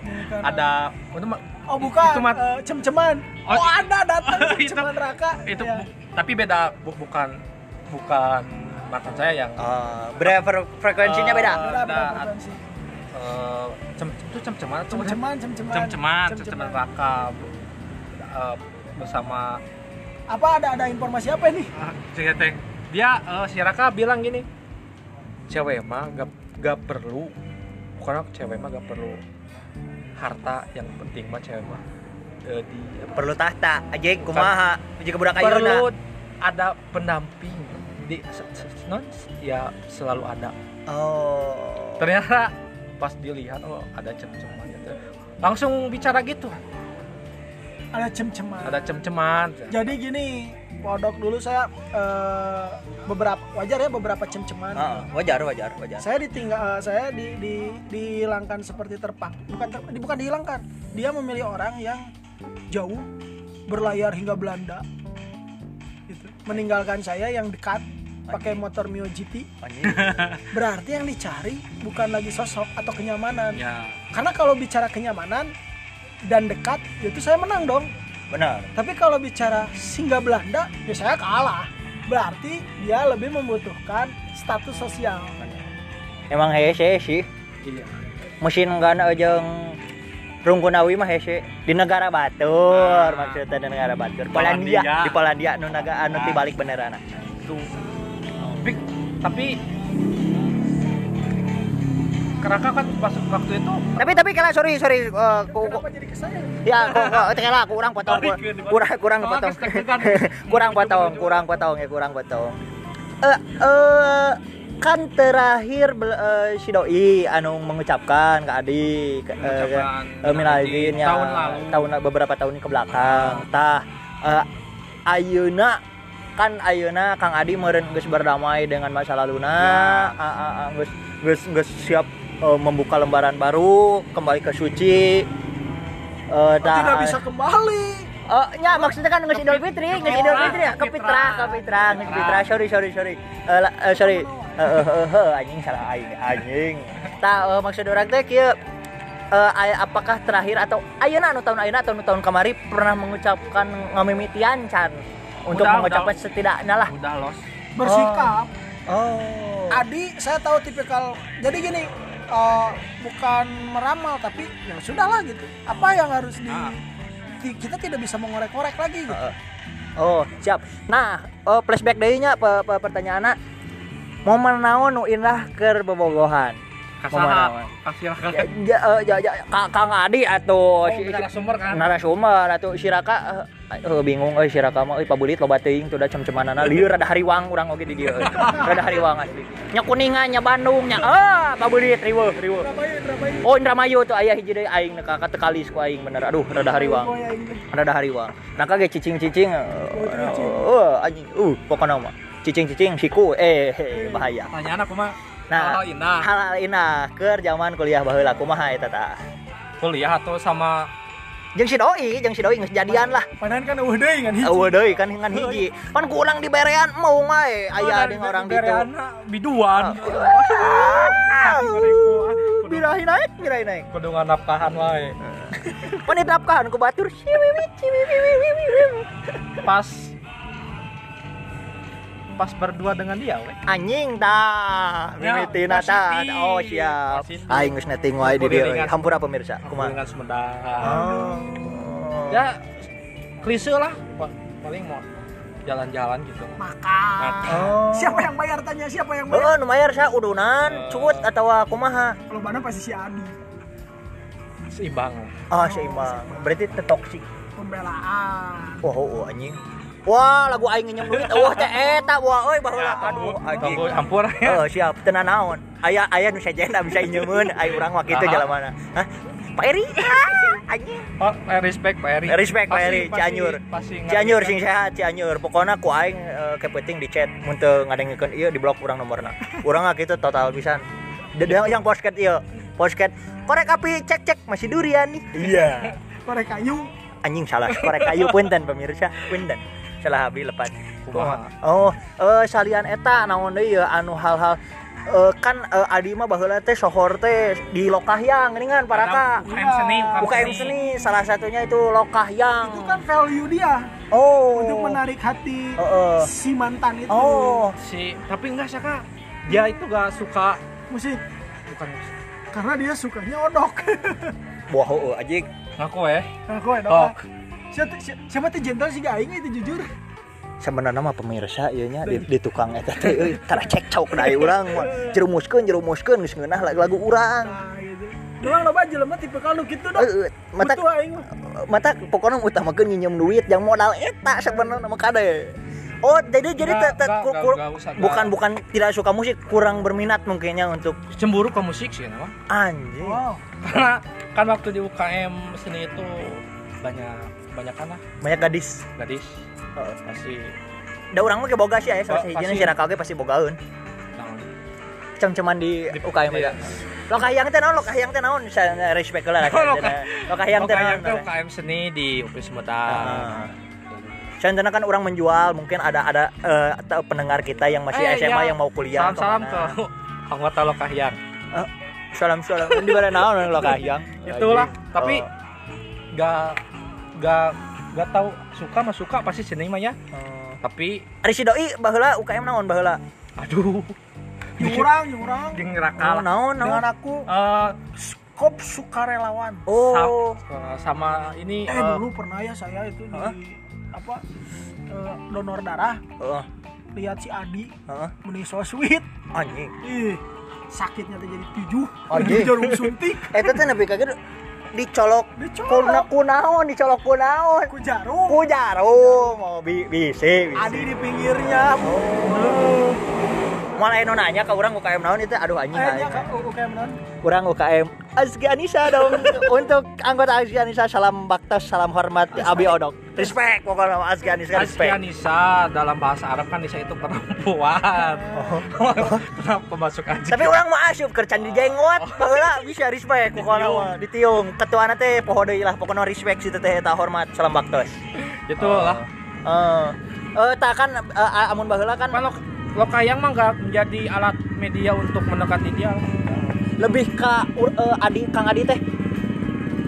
Bukan. ada itu Oh bukan, itu mah- eh, cem-ceman. Oh, Oh, ada datang itu- cem-ceman Raka. itu Ya. bu- tapi beda bu- bukan bukan mantan saya yang Ah, beda fre- frekuensinya Eh, beda. Beda, frekuensi. eh, cem itu cem-ceman? Cem-ceman, cem-ceman. cem-ceman Cem-ceman. Raka eh, bersama Apa ada ada informasi apa ini? Ah, cek teh dia eh, si Raka bilang gini cewek mah gak, gak perlu bukan cewek mah gak perlu harta yang penting mah cewek mah eh, di Perlu tahta, anjing kumaha. Jika budak perlu ayeuna. ada pendamping di non ya selalu ada Oh. ternyata pas dilihat oh ada cem-ceman gitu langsung bicara gitu Ada cem-ceman. ada cem-ceman Jadi gini, Podok dulu saya eh, beberapa wajar ya beberapa cem-ceman. Ah, wajar, wajar, wajar. Saya ditinggal eh, saya di, di dihilangkan seperti terpak. Bukan ter, di- bukan dihilangkan. Dia memilih orang yang jauh berlayar hingga Belanda. Gitu. Meninggalkan saya yang dekat pakai motor Mio GT. Berarti yang dicari bukan lagi sosok atau kenyamanan. ya Karena kalau bicara kenyamanan dan dekat, itu saya menang dong. Benar. Tapi kalau bicara singgah Belanda, ya saya kalah. berarti dia lebih membutuhkan status sosial. Emang hese sih iya. Mesin enggak jeung Rungkunawi mah hese di negara batur maksudnya di negara batur. Polandia. Polandia. di Polandia anu naga anu tibalik beneran itu tapi tapi keraka kan pas waktu itu tapi tapi kala sorry sorry eh, ku, ku- jadi ke saya ya ku, kela kurang potong ku- kurang kurang potong. kurang potong kurang potong ya kurang potong. Eh eh kan terakhir bel- eh, si doi anu mengucapkan ke adik ke- eh, eh, ya tahun lalu. tahun beberapa tahun ke belakang. Tah eh, ayeuna kan ayeuna Kang Adi geus berdamai dengan masa laluna Ya. ah, ah, ah, geus geus geus siap eh, membuka lembaran baru kembali ke suci Eh, tah, tidak bisa kembali Oh, ya maksudnya kan ngeus Idul Fitri, ngeus Idul Fitri ya, ke Ke Fitra, ke Fitra, ngeus Fitra. Sorry, sorry, sorry. Eh, la- eh, sorry. Eh, eh, eh, eh, anjing salah aing, anjing. Tah, eh, maksud orang teh kieu eh, aya- apakah terakhir atau ayeuna anu tahun ayeuna atau anu tahun kemari pernah mengucapkan ngamimitian can untuk Udah, mengucapkan udah. setidaknya lah. udah los bersikap Oh. Adi saya tahu tipikal jadi gini eh, bukan meramal tapi ya sudahlah gitu apa yang harus di Ah. ti- kita tidak bisa mengorek-orek lagi gitu Heeh. Oh, siap. Nah, oh, flashback deui nya pe, pe, pertanyaanna momen naon nu indah keur bobogohan? Kasaha kasih lah Ya, ja, eh, ja, ja, Ka- Kang Adi atau oh, si, sumber kan narasumber atau si Raka eh, eh, bingung euy si Raka mah euy pabulit loba teuing tuh da cem-cemanana lieur rada hariwang urang oge di dieu. Euy. rada hariwang asli. Nya kuningan nya Bandung nya ah pabulit riweuh riweuh oh Indramayu tuh aya hiji deui aing nu ka tekalis ku aing bener. Aduh rada hariwang. Oh, rada hariwang. Nah kage cicing-cicing uh anjing uh pokona mah. Cicing-cicing siku eh eh, bahaya. Pertanyaan aku mah Nah, hal indah hal indah keur zaman kuliah baheula kumaha eta tah kuliah atau sama jeung si doi jeung si doi geus jadian lah. Padahal kan eueuh deui kan hiji. eueuh deui kan ngan hiji. Pan ku urang di berean mau mae. Aya di orang ditu. Bereana, biduan. Ah, birahi naik birahi naik. Kudu nganapkahan wae pan ditapkahan ku batur. Ciwiwi ciwiwi pas pas berdua dengan dia we. anjing tah Ya, mimitina tah positif. oh siap aing geus netting wae di dieu Kuliringan. hampura pemirsa kumaha dengan Sumedang oh ya klise lah Pa- paling mau jalan-jalan gitu Makan. Oh. Siapa yang bayar tanya siapa yang bayar? Heeh, nu mayar sa udunan, Eh. cut atau kumaha? Kalau mana pasti si Adi. seimbang Ah, seimbang. Berarti teu toksik. Pembelaan. Wah, oh, anjing. Wah, lagu aing nginjem duit. Wah, teh eta wah euy baheula. Aduh, anjing. tunggu hampur Oh, siap. Tenan naon? Aya aya nu sajena bisa injeun, ai urang mah kitu Aha. jalamana. Hah? Pak Eri? Ah, anjing. oh, eh, respect Pak Eri Respect Pak Eri, Cianjur. Cianjur kan. sing sehat, Cianjur. Pokoknya ku aing eh, kepenting di chat mun teu ngadengkeun ieu di blok urang nomorna. Urang mah kitu total pisan. Yang podcast ieu. Podcast korek api cek cek masih durian nih. Iya. Korek kayu. Anjing salah korek kayu punten pemirsa, punten. Salah habis lepas. Kumaha? Oh, eh salian eta naon deui ya anu hal-hal eh, kan eh, Adi mah baheula teh sohor teh di Lokahyang geuningan paraka. UKM seni UKM seni salah satunya itu Lokahyang. Itu kan value dia Oh. untuk menarik hati Oh, oh. si mantan itu. Oh. si tapi enggak sih kak dia itu gak suka Musik. bukan Karena dia sukanya odok. Wah, oh, anjing. ngaku eh Nah, gue Oh. Siapa, siapa tuh gentle sih aing itu jujur. Sebenarnya mah pemirsa ieu nya di, di tukang eta teh euy tara cekcok da urang. Jerumuskeun jerumuskeun geus ngeunah lagu urang. Nah, gitu. Memang loba jelema tipe kalau gitu dong. Euy, mata aing mah. mata pokoknya utamakeun nginjem duit yang modal eta sebenarnya mah kade. Oh, jadi jadi Nggak, te- te- usah, nggak. bukan bukan tidak suka musik, kurang berminat mungkinnya untuk cemburu ke musik sih nama anjing. Wow. karena kan waktu di UKM seni itu banyak banyak kan lah Banyak gadis. gadis Heeh. pasti Da urang mah boga sih aya salah Oh, sahijina pasti. si Raka ge pasti bogaeun. naon Cem-ceman di Di- UKM iya. ya. Lokahyang teh naon? Lokahyang teh naon? Saya respect lah. Oh, Loka- Lokahyang teh naon? UKM tuh UKM seni di UP Sumedang. Contohnya kan orang menjual, mungkin ada ada eh, atau pendengar kita yang masih Eh, SMA iya. yang mau kuliah. salam salam ke anggota Lokahyang salam salam di mana naon Lokahyang? itulah Anjing. tapi Oh. gak gak gak tahu. Suka mah suka pasti seni mah ya. Oh. tapi Ari si doi baheula UKM naon baheula? Aduh. Nyurang nyurang jeung oh, raka naon dengan naon aku Eh, skop sukarelawan. Oh. Sa- sama ini eh eh, dulu pernah ya saya itu di apa eh, donor darah. Heeh lihat si Adi heeh meni so sweet. Anjing. Ih sakitnya tuh jadi tujuh. Anjing. jarum suntik. Eta teh nepi kaget dicolok Dicolok. kuna kunaon dicolok kunaon. Ku jarum ku jarum oh bi bisi bisi Adi di pinggirnya. Oh. malah eno nanya ke orang UKM naon itu aduh anjing kan UKM Kurang UKM Azki Anissa dong untuk anggota Azki Anissa salam baktas salam hormat Abi Odok respect pokoknya sama Azki Anissa respect Nisa dalam bahasa Arab kan Nisa itu perempuan. Kenapa masuk aja? tapi orang mau asyuk kercan di jenggot baheula bisa respect pokoknya Ditiung. mah ditiung ketua teh poho deui lah pokoknya respect situ teh eta hormat salam baktas gitu lah. eh eh tak kan eh, amun baheula kan Kan lo, lo kayang mah nggak menjadi alat media untuk mendekati dia. Lebih ke uh, Adi Kang Adi teh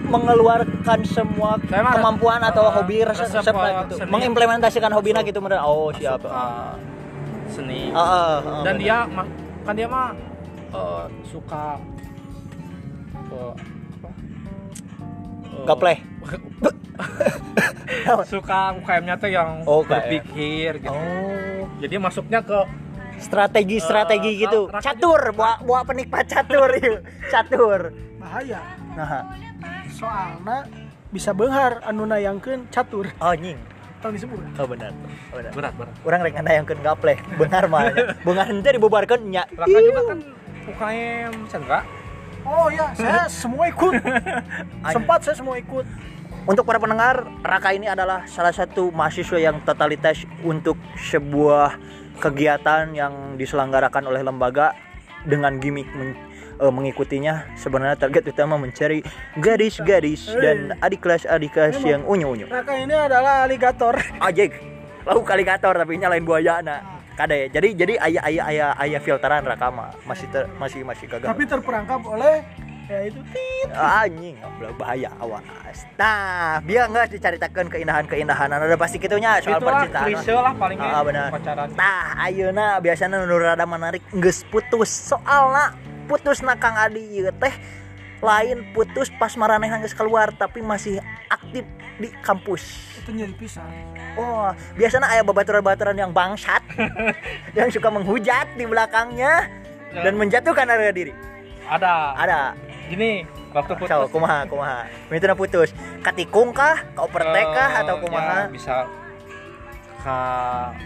mengeluarkan semua Saya kemampuan atau uh, hobi resep, resep, resep uh, gitu seni. mengimplementasikan hobinya gitu bener oh siap Suka seni. Ah, ah, ah, Dan bener. dia mah- kan dia mah eh, suka eh, apa? Eh, gapleh suka UKM-nya tuh yang Oh, berpikir gitu. oh Jadi masuknya ke strategi strategi Eh, gitu. Raka catur buat buat penikmat catur yuk. Catur. Bahaya. Nah. Soalnya bisa benghar anu nayangkeun catur. Oh nying tahun disebut. Oh benar. Oh, benar. Berat berat. orang rek yang gapleh. Bengar mah. Bengar ente dibubarkan nya. Raka juga kan UKM enggak? oh ya saya semua ikut. Sempat saya semua ikut. Untuk para pendengar, Raka ini adalah salah satu mahasiswa yang totalitas untuk sebuah kegiatan yang diselenggarakan oleh lembaga dengan gimmick men- eh, mengikutinya. Sebenarnya target utama mencari gadis-gadis dan adik kelas adik kelas yang unyu-unyu. Raka ini adalah aligator Ajek, lalu kaligator tapi nyalain buaya nah. Kade. Jadi jadi ayah ayah ayah ayah filteran Raka mah masih ter- masih masih kagak. tapi terperangkap oleh ya itu tit anjing goblok, bahaya awas nah biar nggak diceritakan keindahan-keindahan ada pasti gitunya soal Itulah percintaan klise lah palingnya Ah, benar. pacaran. Tah, ayeuna biasanya nu rada menarik geus putus. Soalna putus na Kang Adi ieu teh lain putus pas maranehna geus keluar tapi masih aktif di kampus. itu nyari pisah Oh, biasanya aya babaturan-babaturan yang bangsat yang suka menghujat di belakangnya dan menjatuhkan harga diri. Ada. Ada. Gini, waktu putus. So, kumaha, kumaha. Mituna putus. Katikung kah? Ka overtake kah eh, atau kumaha? ya, bisa ke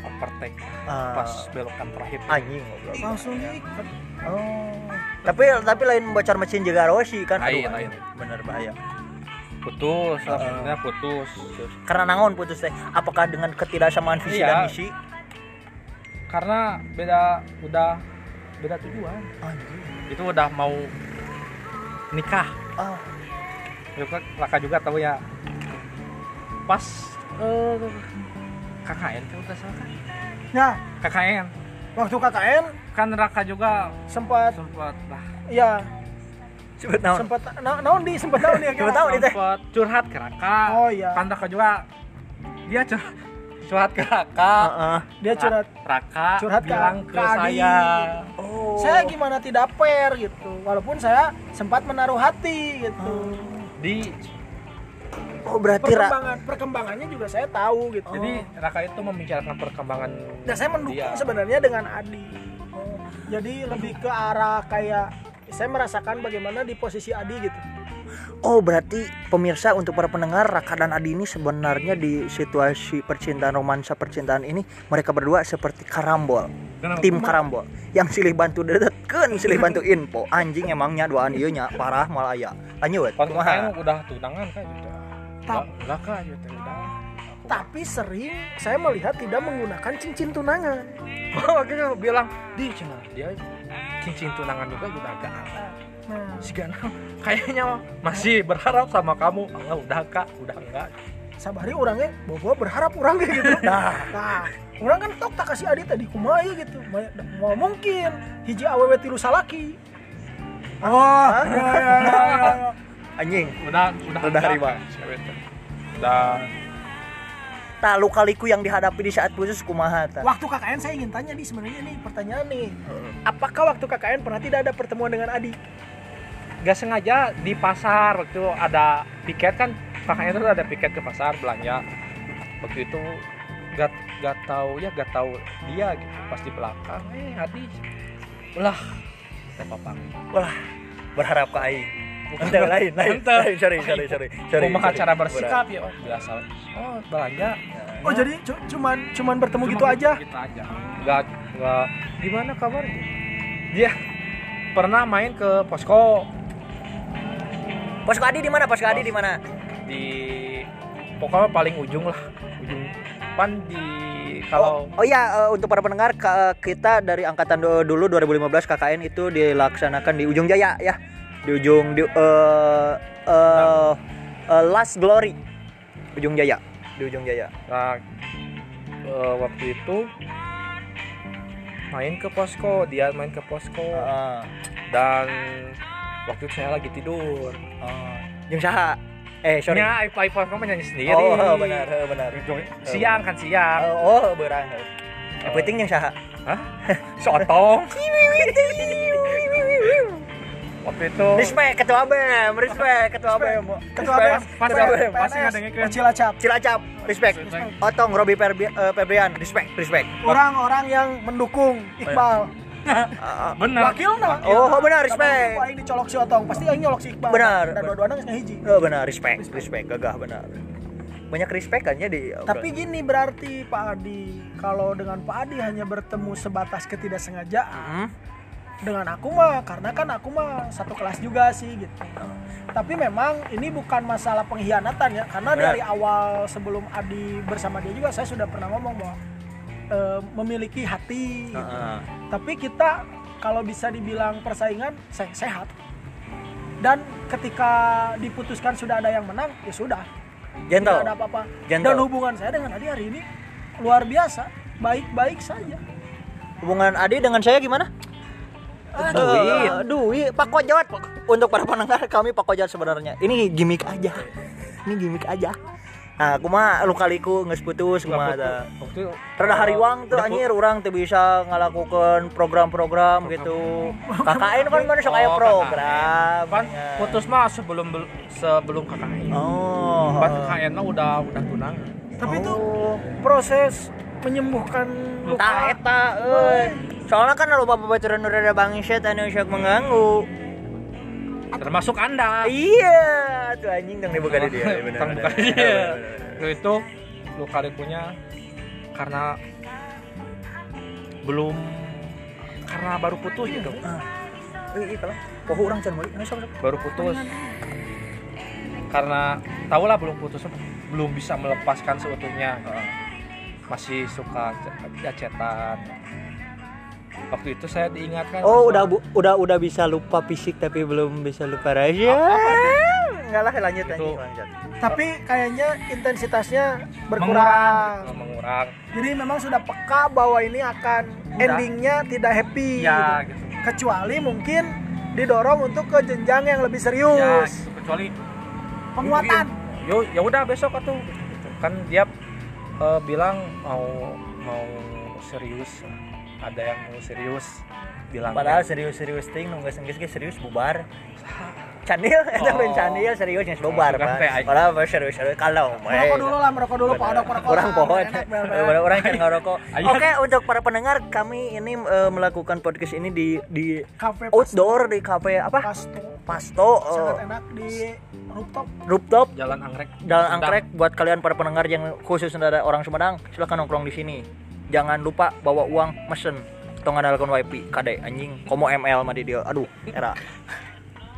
overtake Ah. pas belokan terakhir. Anjing goblok. langsung diikat Oh. Tapi tapi lain bocor mesin juga Rossi kan. Lain, Aduh, lain. Bener bahaya. Putus, Ah. akhirnya putus. Karena nangon putus teh. Apakah dengan ketidaksamaan visi Iya. dan misi? Karena beda udah beda tujuan. Anjing. Itu udah mau nikah. Ah, Ya, kan Raka juga tahu ya. Pas eh KKN kan udah salah kan? ya KKN waktu KKN kan Raka juga sempat sempat lah ya sebut naon? sempat na naon di sempat naon ya Sempat naon di teh? sempat curhat ke Raka Oh, iya. kan Raka juga dia cur- curhat ke Raka Heeh. dia curhat Raka curhat ke- bilang ke ke, Adi. saya Oh. saya gimana tidak fair gitu walaupun saya sempat menaruh hati gitu di Oh, berarti Ra perkembangan perkembangannya juga saya tahu gitu jadi Raka itu membicarakan perkembangan dan saya mendukung dia. sebenarnya dengan Adi jadi lebih ke arah kayak saya merasakan bagaimana di posisi Adi gitu Oh, berarti pemirsa untuk para pendengar Raka dan Adi ini sebenarnya di situasi percintaan romansa percintaan ini mereka berdua seperti karambol. Kenapa? Tim karambol yang silih bantu dedetkeun, silih bantu info. Anjing emangnya duaan ieu nya parah malah aya. Lanjut. pas Kumaha? Udah tunangan kan gitu. Udah- udah kan gitu udah tapi sering saya melihat tidak menggunakan cincin tunangan Oh, gitu bilang di cina dia cincin tunangan juga udah agak nah Si Gana kayaknya masih berharap sama kamu. Allah udah kak, udah enggak. sabari orangnya bahwa berharap orang kayak gitu Nah, nah orang kan tok tak kasih Adi tadi kumaha ieu gitu mau mungkin hiji awewe tilu salaki oh ya, ya, ya, ya. anjing. Udah udah Udah enggak, riba. cewek tuh. Udah tak luka liku yang dihadapi di saat putus kumaha ta Waktu KKN saya ingin tanya nih sebenarnya nih pertanyaan nih. Apakah waktu KKN pernah tidak ada pertemuan dengan Adi? Gak sengaja di pasar waktu ada piket kan kakaknya itu ada piket ke pasar belanja waktu itu gak gak tahu ya gak tahu dia gitu pas di belakang eh Adi ulah saya papang Wah, berharap ke aing. Ente lain, lain, Ente. lain, sorry, sorry, sorry, sorry. kumaha sorry. cara bersikap ya oh, biasa oh belanja Oh jadi cu- cuman cuman bertemu gitu aja? gitu aja nggak nggak gimana kabarnya dia pernah main ke posko Posko Adi di mana? Posko Adi di mana? di pokoknya paling ujung lah ujung pan di kalau Oh, oh iya, eh, untuk para pendengar ka- kita dari angkatan du- dulu 2015 KKN itu dilaksanakan di Ujung Jaya ya. Di ujung di eh eh, eh, Last Glory. Ujung Jaya, di Ujung Jaya. nah, eh, waktu itu main ke posko dia main ke posko Heeh. dan waktu itu saya lagi tidur Oh. Jeung saha? Eh, sorry. nya iPhone kamu nyanyi sendiri Oh, benar, eh, benar. siang kan siang Oh, oh berang. Yang penting yang saha? Hah? Sotong. Waktu itu Respect ketua BEM, respect ketua BEM. Ketua BEM, ketua BEM. pas ingat dengan Oh, Cilacap. Cilacap, respect. Otong Robi eh, Febrian, respect, respect. Orang-orang yang mendukung Iqbal. Ah, ah. bener. Wakilna. Oh, benar, respect. Aing dicolok si Otong, pasti aing nyolok si Iqbal. Benar. Dan dua-duanya geus ngahiji. Oh, benar, respect, respect, gagah benar. Banyak respect kan ya di Tapi gini berarti Pak Adi, kalau dengan Pak Adi hanya bertemu sebatas ketidaksengajaan, Hmm? dengan aku mah karena kan aku mah satu kelas juga sih gitu. Tapi memang ini bukan masalah pengkhianatan ya, karena Benar. dari awal sebelum Adi bersama dia juga saya sudah pernah ngomong bahwa eh, memiliki hati. gitu. Heeh. Tapi kita kalau bisa dibilang persaingan se- sehat. Dan ketika diputuskan sudah ada yang menang, ya sudah. Gentle. Tidak ada apa-apa. Dan hubungan saya dengan Adi hari ini luar biasa, baik-baik saja. Hubungan Adi dengan saya gimana? Duit, duit, Pak Kojot. Untuk para pendengar kami Pak Kojot sebenarnya. Ini gimmick aja. Ini gimmick aja. Nah, aku mah lu kaliku geus putus kumaha itu Rada hariwang tuh Udah anjir urang teu bisa ngalakukan program-program gitu. KKN kan mana sok aya Oh, program. kan putus mah sebelum bel- sebelum KKN. Oh. Pas KKN mah udah udah tunang. Tapi itu Oh. proses menyembuhkan luka. Tah eta euy. Soalnya kan loba babaturan nu rada bangset anu sok mengganggu. Termasuk Anda. Iya, tuh anjing tang dibuka di dia. bener, Tang bener. buka di dia. Bener. Waktu itu lu kali punya karena belum karena baru putus gitu. Eh, iya lah. Poho urang can sok. Baru putus. Karena tahulah belum putus belum bisa melepaskan seutuhnya. Masih suka c- ya cetan. Waktu itu saya diingatkan Oh, udah bu, udah udah bisa lupa fisik tapi belum bisa lupa rahasia. Enggak lah lanjut Itu. lanjut. Tapi kayaknya intensitasnya mengurang, berkurang. gitu, mengurang. Jadi memang sudah peka bahwa ini akan Udah. endingnya tidak happy. Ya gitu. gitu. Kecuali mungkin didorong untuk ke jenjang yang lebih Ya, serius. gitu. kecuali Penguatan. yo ya udah besok atuh gitu. kan dia eh, bilang mau mau serius ada yang mau serius bilang Padahal serius-serius ting nu geus geus geus serius bubar. Candil eta Oh. ben candil serius geus bubar, Pak. Padahal mah serius-serius kalau Merokok dulu lah, merokok dulu, Pak merokok. Orang pohon. Bel-bel. Orang kan ngerokok. Oke, untuk para pendengar kami ini eh, melakukan podcast ini di di Cafe outdoor di cafe apa? Pasto. Pasto eh, Sangat enak di rooftop. rooftop jalan anggrek dan Sedang. angkrek buat kalian para pendengar yang khusus dari orang Sumedang silahkan nongkrong di sini jangan lupa bawa uang mesen. Atau ngandalkan wifi kade anjing. Komo ML mah di dia aduh era.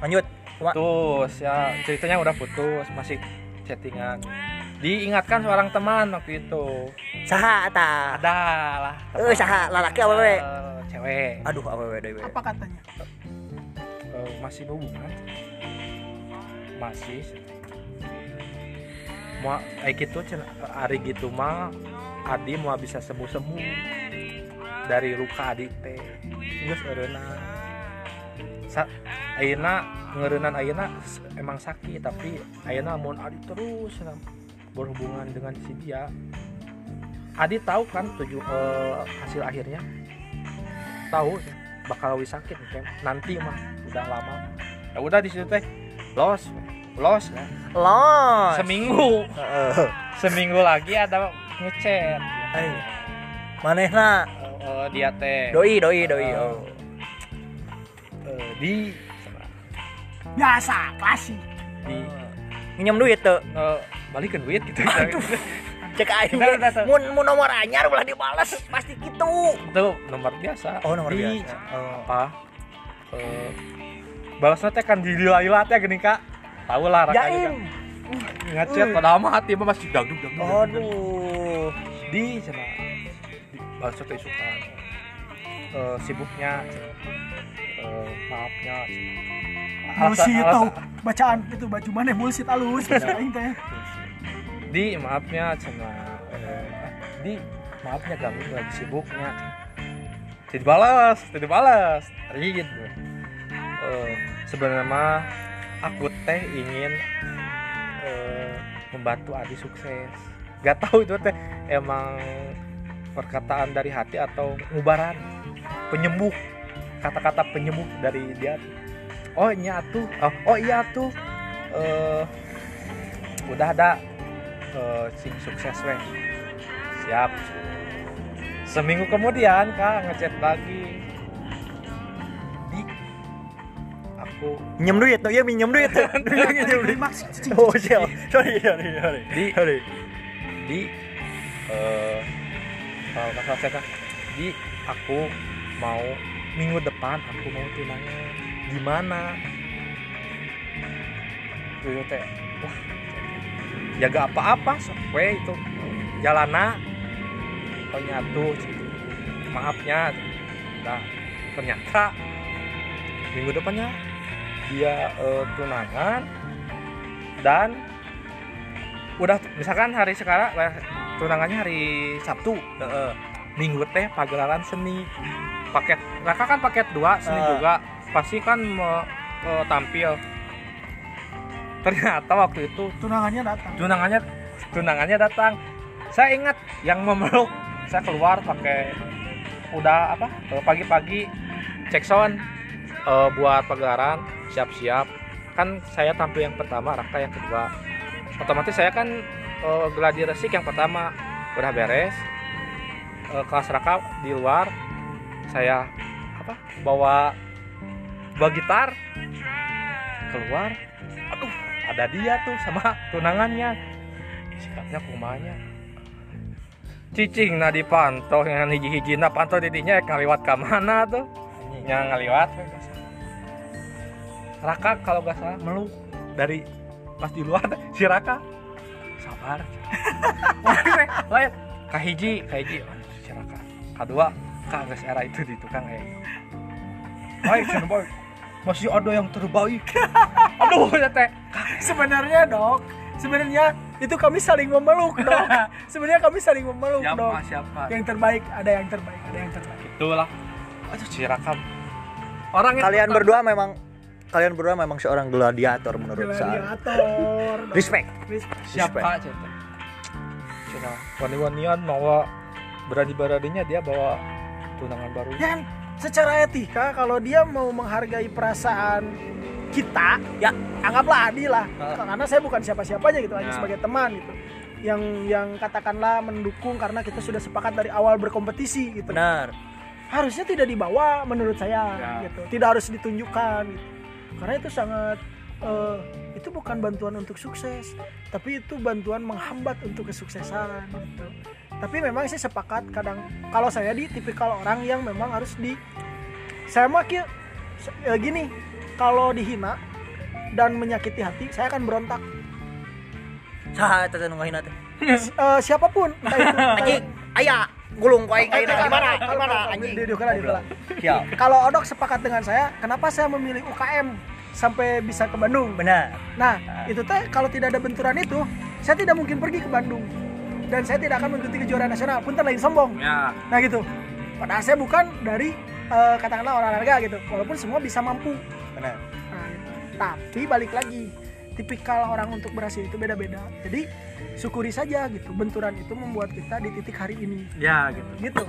Lanjut Kuma. putus ya. Ceritanya udah putus masih chattingan. Diingatkan seorang teman waktu itu. Saha eta ada lah. Eh, saha? Lalaki apa we Eh, cewek. Aduh apa we dewe Apa katanya? Eh, masih berhubungan. Masih. Mau kayak gitu cenah. hari gitu mah Adi mau bisa sembuh sembuh dari luka Adi teh. Geus eureuna. Sa ayeuna ngeureunana ayeuna s- emang sakit tapi ayeuna mun Adi terus berhubungan dengan si dia. Adi tahu kan tujuh eh, hasil akhirnya? Tahu bakal lebih sakit kayak nanti mah udah lama. Ya udah di situ teh. Los los. Ya. Los. seminggu. Seminggu lagi ada ngechat Ai. Manehna Eh, eh, dia teh doi doi doi. Eh. Oh. eh, di biasa klasik di Minjem duit tuh. eh, balikin duit gitu Cek aing. Tuh. Mun mun nomor anyar ulah dibales pasti gitu. itu nomor biasa Oh, nomor Di- biasa. Oh. apa eh balasnya teh kan di lila teh gini kak tahu lah Jaim. Ngechat pada mah hati mah masih dagdug dagdug. Aduh. di cina di balasnya teh suka eh, sibuknya. Eh, maafnya. Bullshit Alasan- tau bacaan itu baju mana bullshit alus bahasa aing teh. di maafnya cina eh, di maafnya ganggu lagi sibuknya tidak balas tidak balas read Eh, sebenarnya mah aku teh ingin eh, membantu Adi sukses. Gak tahu itu teh emang perkataan dari hati atau ngubaran? Penyembuh. Kata-kata penyembuh dari dia. Oh iya tuh oh, oh iya tuh eh udah ada. Eh, sing sukses weh. Siap. Seminggu kemudian kak ngechat lagi Minjem duit tuh, iya minjem duit. Minjem duit. Oh, siap. Sorry, sorry, sorry. di Sorry. di eh kalau nggak salah saya kan, di aku mau minggu depan aku mau tunangan di mana itu teh wah jaga apa-apa we itu jalana oh nyatu maafnya nah ternyata minggu depannya dia eh, tunangan dan udah misalkan hari sekarang tunangannya hari Sabtu Heeh. minggu teh pagelaran seni paket Raka kan paket dua seni Ah. juga pasti kan mau eh, tampil ternyata waktu itu Tunangannya datang. tunangannya tunangannya datang saya ingat yang memeluk saya keluar pakai udah apa eh, pagi-pagi cek sound eh, buat pagelaran siap-siap. Kan saya tampil yang pertama Raka yang kedua. Otomatis saya kan eh, gladi resik yang pertama. Udah beres. Eh, kelas Raka di luar. Saya apa bawa bawa gitar. Keluar. Aduh ada dia tuh sama tunangannya. Sikapnya kumanya. Cicing na dipantau yang hiji-hiji. Na pantau didinya ngaliwat ke mana tuh? Yang ngaliwat Raka kalau gak salah meluk dari pas di luar si Raka. Sabar. Lain. Kahiji kahiji oh, si Raka. Kedua kak geus era itu di tukang eh. Baik cenah baik masih ada yang terbaik. Aduh ya teh. Sebenarnya dok, sebenarnya itu kami saling memeluk dok. sebenarnya kami saling memeluk dok. siapa? Siapa Yang terbaik ada yang terbaik ada yang terbaik. itulah. Aduh si Raka. Orang yang Kalian berdua memang kalian berdua memang seorang gladiator menurut saya. Gladiator. Respect. Respect. siapa cita cina wani-wanian bawa berani-beraninya dia bawa tunangan baru Dan secara etika kalau dia mau menghargai perasaan kita, ya anggaplah adil lah. Ah. Karena saya bukan siapa-siapanya gitu, hanya Ya. sebagai teman gitu. Yang yang katakanlah mendukung karena kita sudah sepakat dari awal berkompetisi gitu. Benar. Harusnya tidak dibawa menurut saya Ya. gitu. Tidak harus ditunjukkan gitu. Karena itu sangat eh, itu bukan bantuan untuk sukses, tapi itu bantuan menghambat untuk kesuksesan gitu. Tapi memang saya sepakat kadang kalau saya di tipikal orang yang memang harus di saya mah kia- se- eh, gini, kalau dihina dan menyakiti hati, saya akan berontak. Saha eta teh nu ngahina teh? Si- eh, siapa pun, entah itu entah Anjing, aya gulung ku aing gimana? Gimana anjing? Kalau Odok sepakat dengan saya, kenapa saya memilih UKM sampai bisa ke Bandung? Benar. Nah, itu teh kalau tidak ada benturan itu, saya tidak mungkin pergi ke Bandung. Dan saya tidak akan mengikuti kejuaraan nasional, pun lain sombong. ya Nah gitu. Padahal saya bukan dari eh, katakanlah olahraga gitu, walaupun semua bisa mampu. Benar. Nah. Tapi balik lagi, tipikal orang untuk berhasil itu beda-beda jadi syukuri saja gitu. Benturan itu membuat kita di titik hari ini. Ya gitu. Gitu.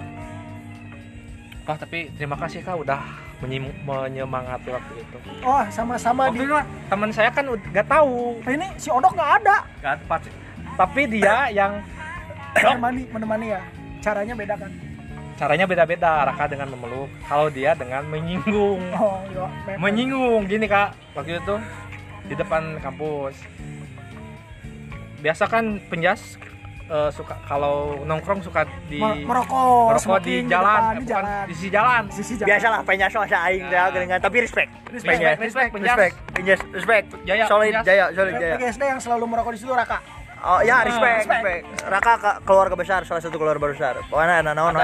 Oh tapi terima kasih kak udah menyemangati waktu itu. Oh sama-sama di teman saya kan nggak tahu. Nah, ini si Odok nggak ada. Pasti tapi dia yang menemani menemani ya. Caranya beda kan? Caranya beda-beda Raka dengan memeluk kalau dia dengan menyinggung. Oh iya menyinggung gini kak. Waktu itu di depan kampus biasa kan penjas eh, suka kalau nongkrong suka di Mer- merokok merokok di smoking jalan, depan, eh, di bukan jalan. di sisi jalan. Di sisi jalan. Biasalah penyas masa aing Ya. teh dengan tapi respect. Respect Penyas. respect penjas. Respect penyas respect. Jaya, solid penyas. jaya solid jaya. PGSD yang selalu merokok di situ Raka? Oh ya respect respect. respect. Raka ke- keluarga besar salah satu keluarga besar. Pokoknya ada naon oke.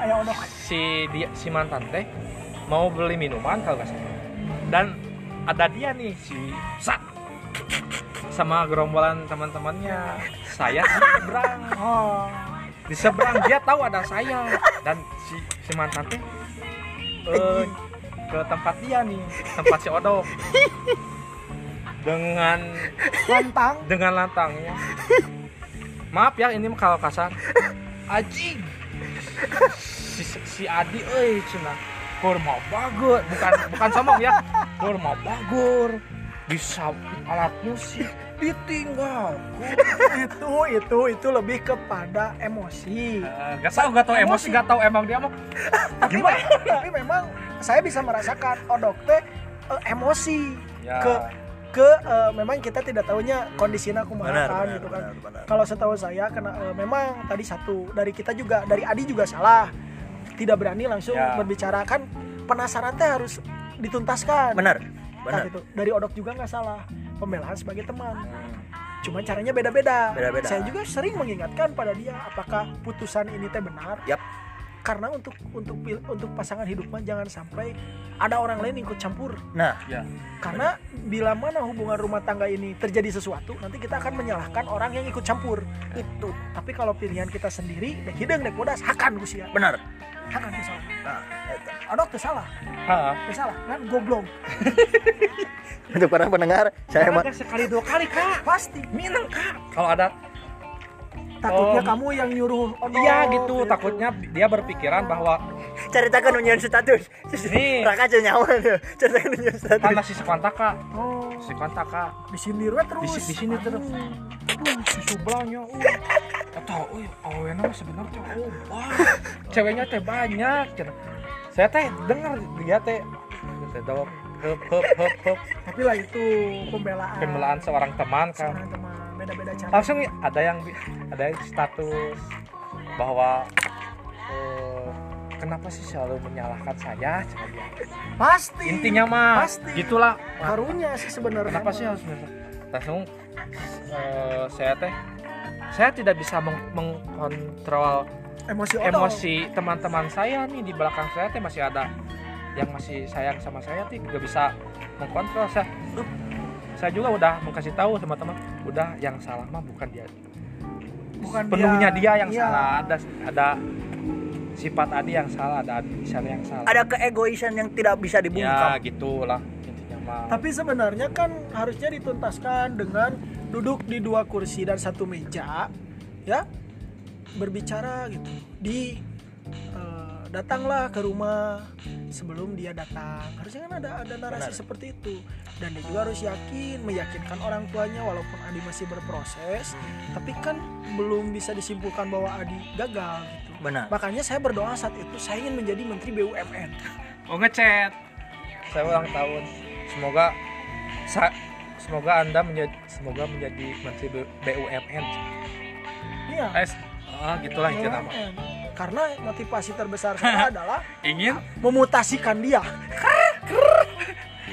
ayo Odok si dia si mantan teh mau beli minuman kalau nggak salah. Dan ada dia nih si Sat sama gerombolan teman-temannya. Saya di seberang. Oh. Di seberang dia tahu ada saya. Dan si si mantan teh eh, ke tempat dia nih tempat si Odok dengan lantang. dengan lantangnya. Maaf ya ini kalau kasar. Aji. Si, si Adi euy cenah kur mau bagus bukan bukan sombong ya. Kur mau bagus bisa alat musik ditinggal. Itu itu itu lebih kepada emosi. Eh, gak tau gak tau emosi. gak tau emang dia mau tapi, gimana? tapi memang saya bisa merasakan odok teh eh, emosi. Ya. Ke ke eh, memang kita tidak tahunya kondisinya kumaha kan gitu kan. benar benar. Kalau setahu saya kena eh, memang tadi satu dari kita juga dari Adi juga salah. Tidak berani langsung Ya. berbicara. Kan penasaran teh harus dituntaskan. Benar benar gitu. dari Odok juga nggak salah pembelaan sebagai teman. Cuma caranya beda-beda. Beda-beda. saya juga sering mengingatkan pada dia apakah putusan ini teh benar? Yap. karena untuk untuk pil- untuk pasangan hidup mah jangan sampai ada orang lain ikut campur. Nah. Ya. Karena bila mana hubungan rumah tangga ini terjadi sesuatu nanti kita akan menyalahkan orang yang ikut campur. Itu. Tapi kalau pilihan kita sendiri dek hidung dek bodas hakan Gus ya. Benar hakan Gus salah. Nah eta. Odok tuh salah tuh salah. Kan goblok. Untuk para pendengar saya mah gak sekali dua kali kak. Pasti. Minang kak. Kalau ada takutnya Oh. kamu yang nyuruh Odok iya gitu. Takutnya dia berpikiran bahwa ceritakan unyian status. Nih. Raka aja nyawa tuh. Ceritakan unyian status. Kan masih sekontak kak oh. Sekontak kak disindir we terus. Di si- di sini terus. uh, si sublanya uh atau uh awena mah sebenarnya oh wah. Ceweknya teh banyak saya teh dengar dia teh. Saya jawab hup hup hup hup tapi lah itu pembelaan. Pembelaan seorang teman kan. Seorang teman beda-beda cara. Langsung ada yang ada yang status bahwa eh, kenapa sih selalu menyalahkan saya? Pasti. Intinya mah Pasti. gitulah. Karunya sih sebenarnya. Kenapa sih harus langsung eh, saya teh saya tidak bisa meng- mengkontrol emosi emosi teman-teman saya nih di belakang saya teh masih ada. Yang masih sayang sama saya tuh gak bisa mengkontrol saya. "Up, saya juga udah mau kasih tahu sama teman udah yang salah mah bukan dia. Bukan penuhnya dia, yang Iya. salah ada ada sifat Adi yang salah ada sana yang salah. Ada keegoisan yang tidak bisa ya dibungkam gitulah intinya mah. Tapi sebenarnya kan harusnya dituntaskan dengan duduk di dua kursi dan satu meja ya. Berbicara gitu di eh, datanglah ke rumah. Sebelum dia datang harusnya kan ada ada narasi Benar. seperti itu. Dan dia juga harus yakin meyakinkan orang tuanya walaupun Adi masih berproses tapi kan belum bisa disimpulkan bahwa Adi gagal gitu. Benar. Makanya saya berdoa saat itu saya ingin menjadi menteri BUMN oh ngechat. Saya ulang tahun. Semoga sa- semoga anda menjadi semoga menjadi menteri BUMN iya. Eh ah gitulah mah BUMN. Karena motivasi terbesar saya adalah ingin memutasikan dia.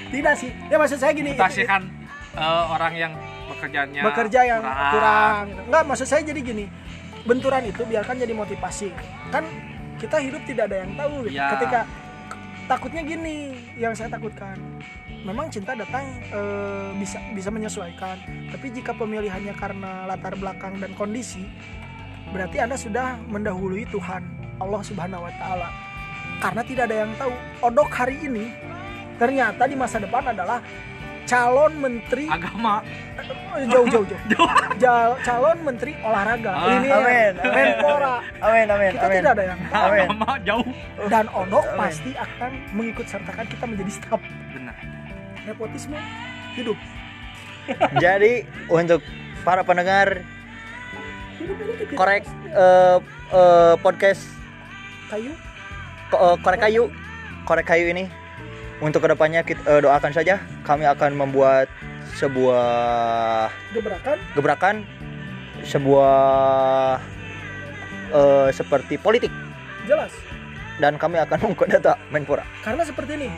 Tidak sih. Ya maksud saya gini mutasikan eh, orang yang bekerjanya bekerja yang kurang, Enggak, maksud saya jadi gini benturan itu biarkan jadi motivasi. Kan kita hidup tidak ada yang tahu. Gitu. Ya. ketika takutnya gini yang saya takutkan memang cinta datang eh, bisa bisa menyesuaikan. Tapi jika pemilihannya karena latar belakang dan kondisi berarti anda sudah mendahului Tuhan Allah Subhanahu Wa Taala. Karena tidak ada yang tahu odok hari ini ternyata di masa depan adalah calon menteri agama. Jauh jauh jauh. Ja- calon menteri olahraga. Ah, ini amin, amin. menpora. Amin amin kita amin. tidak ada yang tahu. Amin. agama jauh. Dan Ono Amin. pasti akan mengikut sertakan kita menjadi staf benar. Nepotisme hidup. Jadi untuk para pendengar korek eh, eh, podcast kayu? Ko- eh, korek kayu. Korek kayu ini. Untuk ke depannya kita eh, doakan saja kami akan membuat sebuah gebrakan? Gebrakan. Sebuah eh, seperti politik. Jelas. Dan kami akan mengkut data Menpora. Karena seperti ini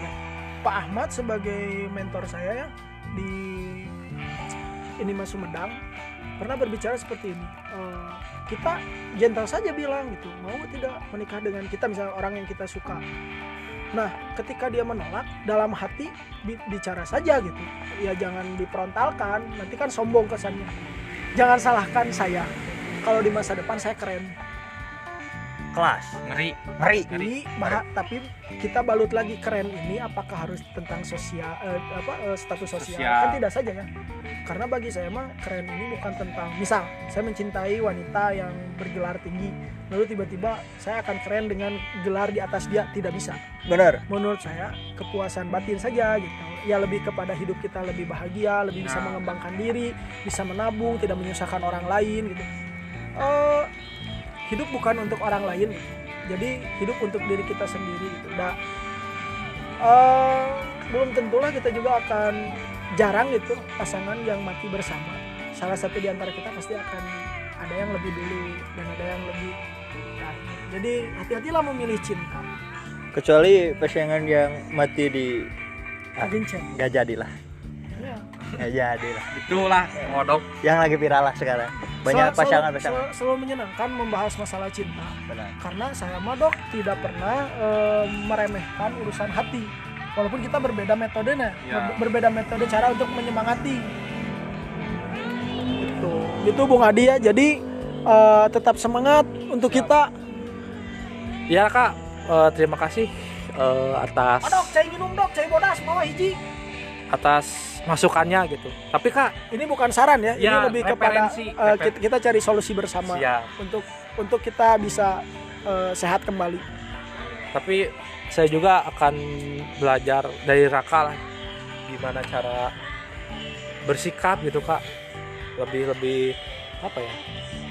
Pak Ahmad sebagai mentor saya ya di ini Mas Sumedang pernah berbicara seperti ini Eh, kita gentle saja bilang gitu mau tidak menikah dengan kita misalnya orang yang kita suka? Nah ketika dia menolak dalam hati bi- bicara saja gitu ya jangan diprontalkan nanti kan sombong kesannya. Jangan salahkan saya. Kalau di masa depan saya keren kelas. Ngeri. Ngeri. Ini bah- tapi kita balut lagi keren ini apakah harus tentang sosial eh, apa eh, status sosial? Sosial. kan tidak saja kan karena bagi saya mah keren ini bukan tentang misal saya mencintai wanita yang bergelar tinggi lalu tiba-tiba saya akan keren dengan gelar di atas dia tidak bisa. Benar. Menurut saya kepuasan batin saja gitu. Ya lebih kepada hidup kita lebih bahagia lebih bisa mengembangkan diri bisa menabung tidak menyusahkan orang lain gitu. Eh, hidup bukan untuk orang lain jadi hidup untuk diri kita sendiri gitu. Nah, eh, belum tentulah kita juga akan jarang gitu pasangan yang mati bersama. Salah satu di antara kita pasti akan ada yang lebih dulu dan ada yang lebih terakhir. jadi hati-hatilah memilih cinta. Kecuali pasangan yang mati di ah, nggak jadilah. Ya. nggak jadilah. Itulah ngodok yang lagi viral lah sekarang banyak pasangan selalu, pasangan selalu- selalu menyenangkan membahas masalah cinta. Benar. Karena saya mah dok tidak pernah eh, meremehkan urusan hati. Walaupun kita berbeda metodenya Ya. ber- berbeda metode cara untuk menyemangati. Itu itu Bung Adi ya. Jadi eh, tetap semangat untuk kita. Ya kak. Eh, terima kasih eh, atas oh, dok cai minum dok. Cai bodas bawa hiji. atas masukannya gitu. Tapi kak ini bukan saran ya, ini Ya, lebih kepada referensi, refer- kita, kita cari solusi bersama siap. untuk untuk kita bisa eh, sehat kembali. Tapi saya juga akan belajar dari Raka lah gimana cara bersikap gitu kak. Lebih lebih apa ya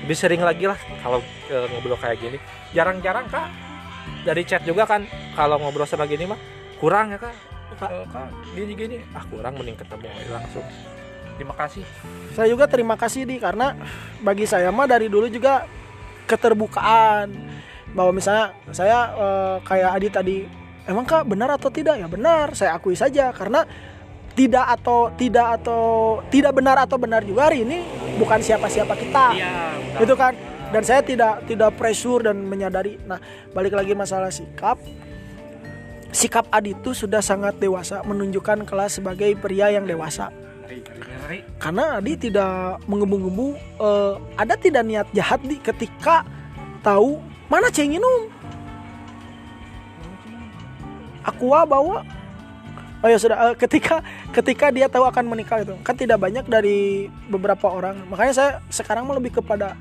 lebih sering lagi lah kalau eh, ngobrol kayak gini. Jarang-jarang kak. Dari chat juga kan kalau ngobrol sama gini mah kurang ya kak kak. Gini gini. Ah kurang mending ketemu aja langsung. Terima kasih. Saya juga terima kasih di karena bagi saya mah dari dulu juga keterbukaan. Bahwa misalnya saya eh, kayak Adi tadi emang kak benar atau tidak? Ya benar. Saya akui saja karena tidak atau tidak atau tidak benar atau benar juga hari ini bukan siapa-siapa kita. Iya itu kan? Dan saya tidak tidak pressure dan menyadari. Nah balik lagi masalah sikap sikap Adi itu sudah sangat dewasa menunjukkan kelas sebagai pria yang dewasa. Karena Adi tidak menggebu-gebu eh, ada tidak niat jahat di ketika tahu mana cenginum aqua bawa. Oh ya sudah eh, ketika ketika dia tahu akan menikah itu kan tidak banyak dari beberapa orang. Makanya saya sekarang mah lebih kepada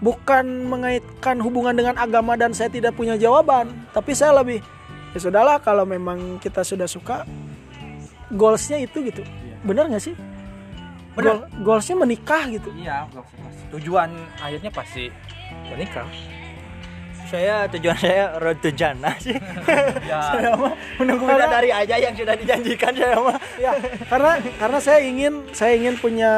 bukan mengaitkan hubungan dengan agama dan saya tidak punya jawaban tapi saya lebih ya sudahlah kalau memang kita sudah suka goalsnya itu gitu. Benar nggak sih? Goal, goalsnya menikah gitu. Iya tujuan akhirnya pasti menikah. Saya tujuan saya road to jannah sih. Ya. Saya mah menunggu dari aja yang sudah dijanjikan saya mah. Ya karena karena saya ingin saya ingin punya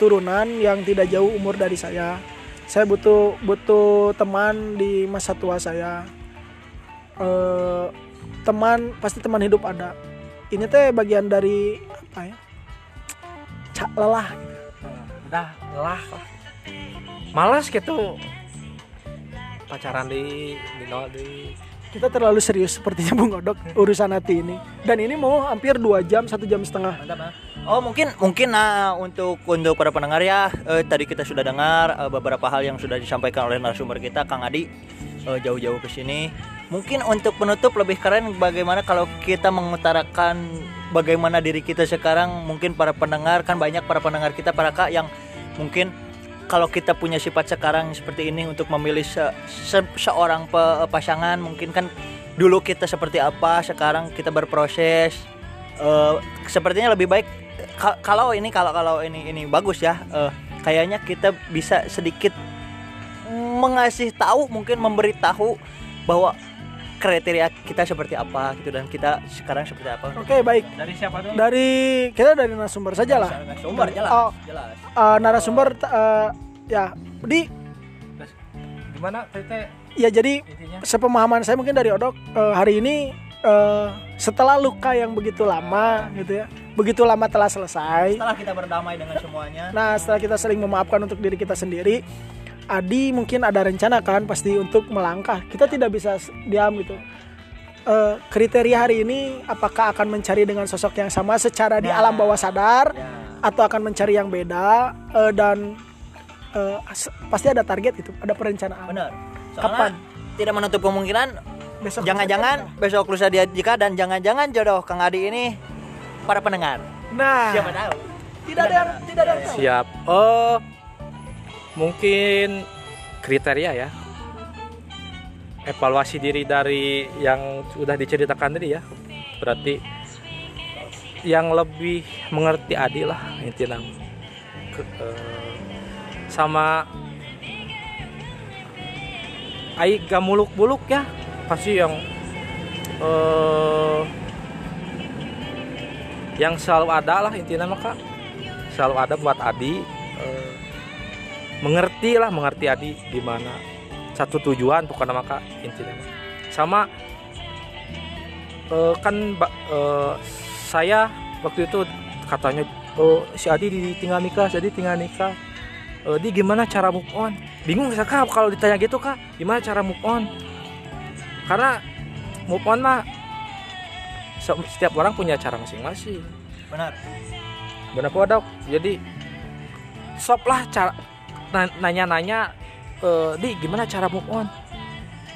turunan yang tidak jauh umur dari saya. Saya butuh butuh teman di masa tua saya eh teman pasti teman hidup ada. Ini teh bagian dari apa ya? Ca- lelah udah lah. Malas gitu. Pacaran di di di kita terlalu serius sepertinya Bung Odok urusan hati ini. Dan ini mau hampir dua jam satu jam setengah. Oh mungkin mungkin nah untuk untuk para pendengar ya eh, tadi kita sudah dengar eh, beberapa hal yang sudah disampaikan oleh narasumber kita Kang Adi. Eh, jauh-jauh ke sini mungkin untuk penutup lebih keren bagaimana kalau kita mengutarakan bagaimana diri kita sekarang. Mungkin para pendengar kan banyak para pendengar kita para kak yang mungkin kalau kita punya sifat sekarang seperti ini untuk memilih se- se- seorang pe- pasangan mungkin kan dulu kita seperti apa sekarang kita berproses. Eh, sepertinya lebih baik ka- kalau ini kalau kalau ini ini bagus ya. Eh, kayaknya kita bisa sedikit mengasih tahu mungkin memberitahu bahwa kriteria kita seperti apa gitu dan kita sekarang seperti apa Oke, baik. Dari siapa tuh? Dari kita dari narasumber saja lah. sumber jelas Oh. jelas Eh, narasumber eh, ya, di Gimana Tete ya jadi intinya? sepemahaman saya mungkin dari Odok eh, hari ini eh, setelah luka yang begitu lama gitu ya, begitu lama telah selesai. setelah kita berdamai dengan semuanya Nah, setelah kita saling memaafkan untuk diri kita sendiri, Adi mungkin ada rencana kan pasti untuk melangkah. Kita tidak bisa diam gitu. Eh, kriteria hari ini apakah akan mencari dengan sosok yang sama secara di Nah. alam bawah sadar ya atau akan mencari yang beda eh, dan eh, s- pasti ada target itu, ada perencanaan. benar Kapan? Soalnya tidak menutup kemungkinan Besok jangan-jangan besok lusa dia jika dan jangan-jangan jodoh Kang Adi ini para pendengar Nah, siapa tahu tidak ada yang tidak ada yang tahu. Siap. Oh, mungkin kriteria ya. Evaluasi diri dari yang sudah diceritakan tadi ya. Berarti yang lebih mengerti Adi lah intinya. Eh, sama Ai gak muluk-muluk ya. Pasti yang eh yang selalu ada lah intinya mah kak selalu ada buat Adi eh, mengerti lah mengerti Adi gimana. Satu tujuan pokoknya maka intinya sama eh, kan eh, saya waktu itu katanya oh si Adi ditinggal nikah si Adi tinggal nikah. Eh, di gimana cara move on? Bingung saya kak kalau ditanya gitu kak gimana cara move on? Karena move on mah se- setiap orang punya cara masing-masing. Benar. Benar kok dok? Jadi sop lah cara nanya-nanya eh, di gimana cara move on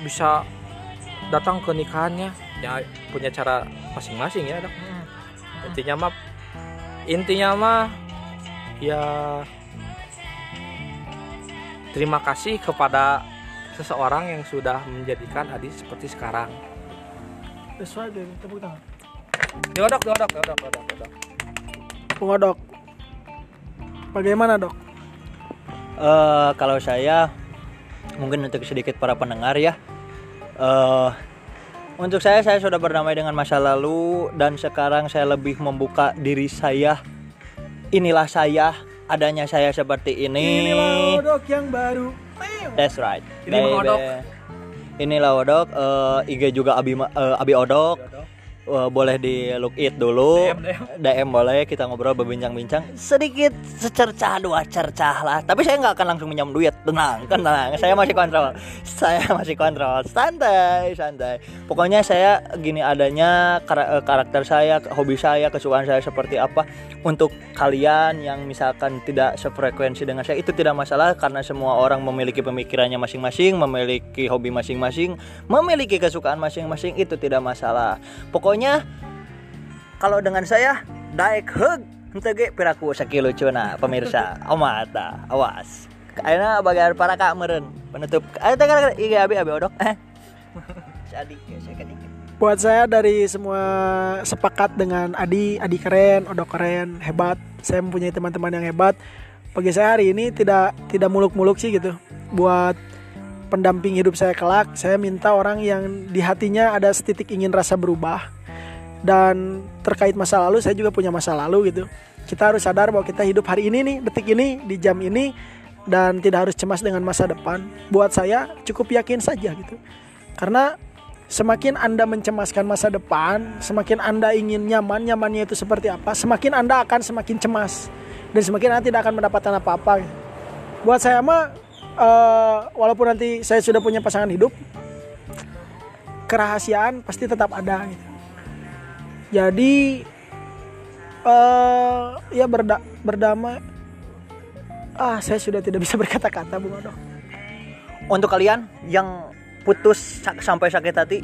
bisa datang ke nikahannya ya punya cara masing-masing ya dok Hmm. intinya mah intinya mah ya terima kasih kepada seseorang yang sudah menjadikan Adi seperti sekarang Sesuai dengan tepuk tangan. Diodok, diodok, diodok, diodok, diodok. Bung Odok. Bagaimana, Dok? Eh, kalau saya mungkin untuk sedikit para pendengar ya eh untuk saya saya sudah berdamai dengan masa lalu dan sekarang saya lebih membuka diri saya inilah saya adanya saya seperti ini Inilah Odok yang baru. that's right Ini. Odok. inilah Odok eh, IG juga Abi eh, Abi Odok Eh, boleh di look it dulu. DM, DM boleh kita ngobrol berbincang-bincang. Sedikit secercah dua cercah lah. Tapi saya nggak akan langsung minjam duit. Tenang tenang. Saya masih kontrol. Saya masih kontrol. Santai santai. Pokoknya saya gini adanya kara- eh, karakter saya hobi saya kesukaan saya seperti apa. Untuk kalian yang misalkan tidak sefrekuensi dengan saya itu tidak masalah. Karena semua orang memiliki pemikirannya masing-masing memiliki hobi masing-masing memiliki kesukaan masing-masing itu tidak masalah. Pokoknya kalau dengan saya daek hug henteu ge piraku sakilo cuna pemirsa omata awas Ayeuna bagian para kak meren penutup ayo tengah iya abi abi odok eh jadi saya kan Buat saya dari semua sepakat dengan Adi, Adi keren, Odok keren, hebat. Saya mempunyai teman-teman yang hebat. Bagi saya hari ini tidak tidak muluk-muluk sih gitu. Buat pendamping hidup saya kelak, saya minta orang yang di hatinya ada setitik ingin rasa berubah. Dan terkait masa lalu, saya juga punya masa lalu gitu. Kita harus sadar bahwa kita hidup hari ini nih, detik ini, di jam ini, dan tidak harus cemas dengan masa depan. Buat saya cukup yakin saja gitu. Karena semakin Anda mencemaskan masa depan, semakin Anda ingin nyaman, nyamannya itu seperti apa, semakin Anda akan semakin cemas dan semakin Anda tidak akan mendapatkan apa-apa. gitu. Buat saya mah eh, walaupun nanti saya sudah punya pasangan hidup, kerahasiaan pasti tetap ada gitu. Jadi eh ya berda berdamai. Ah saya sudah tidak bisa berkata-kata Bung Odok. untuk kalian yang putus sampai sakit hati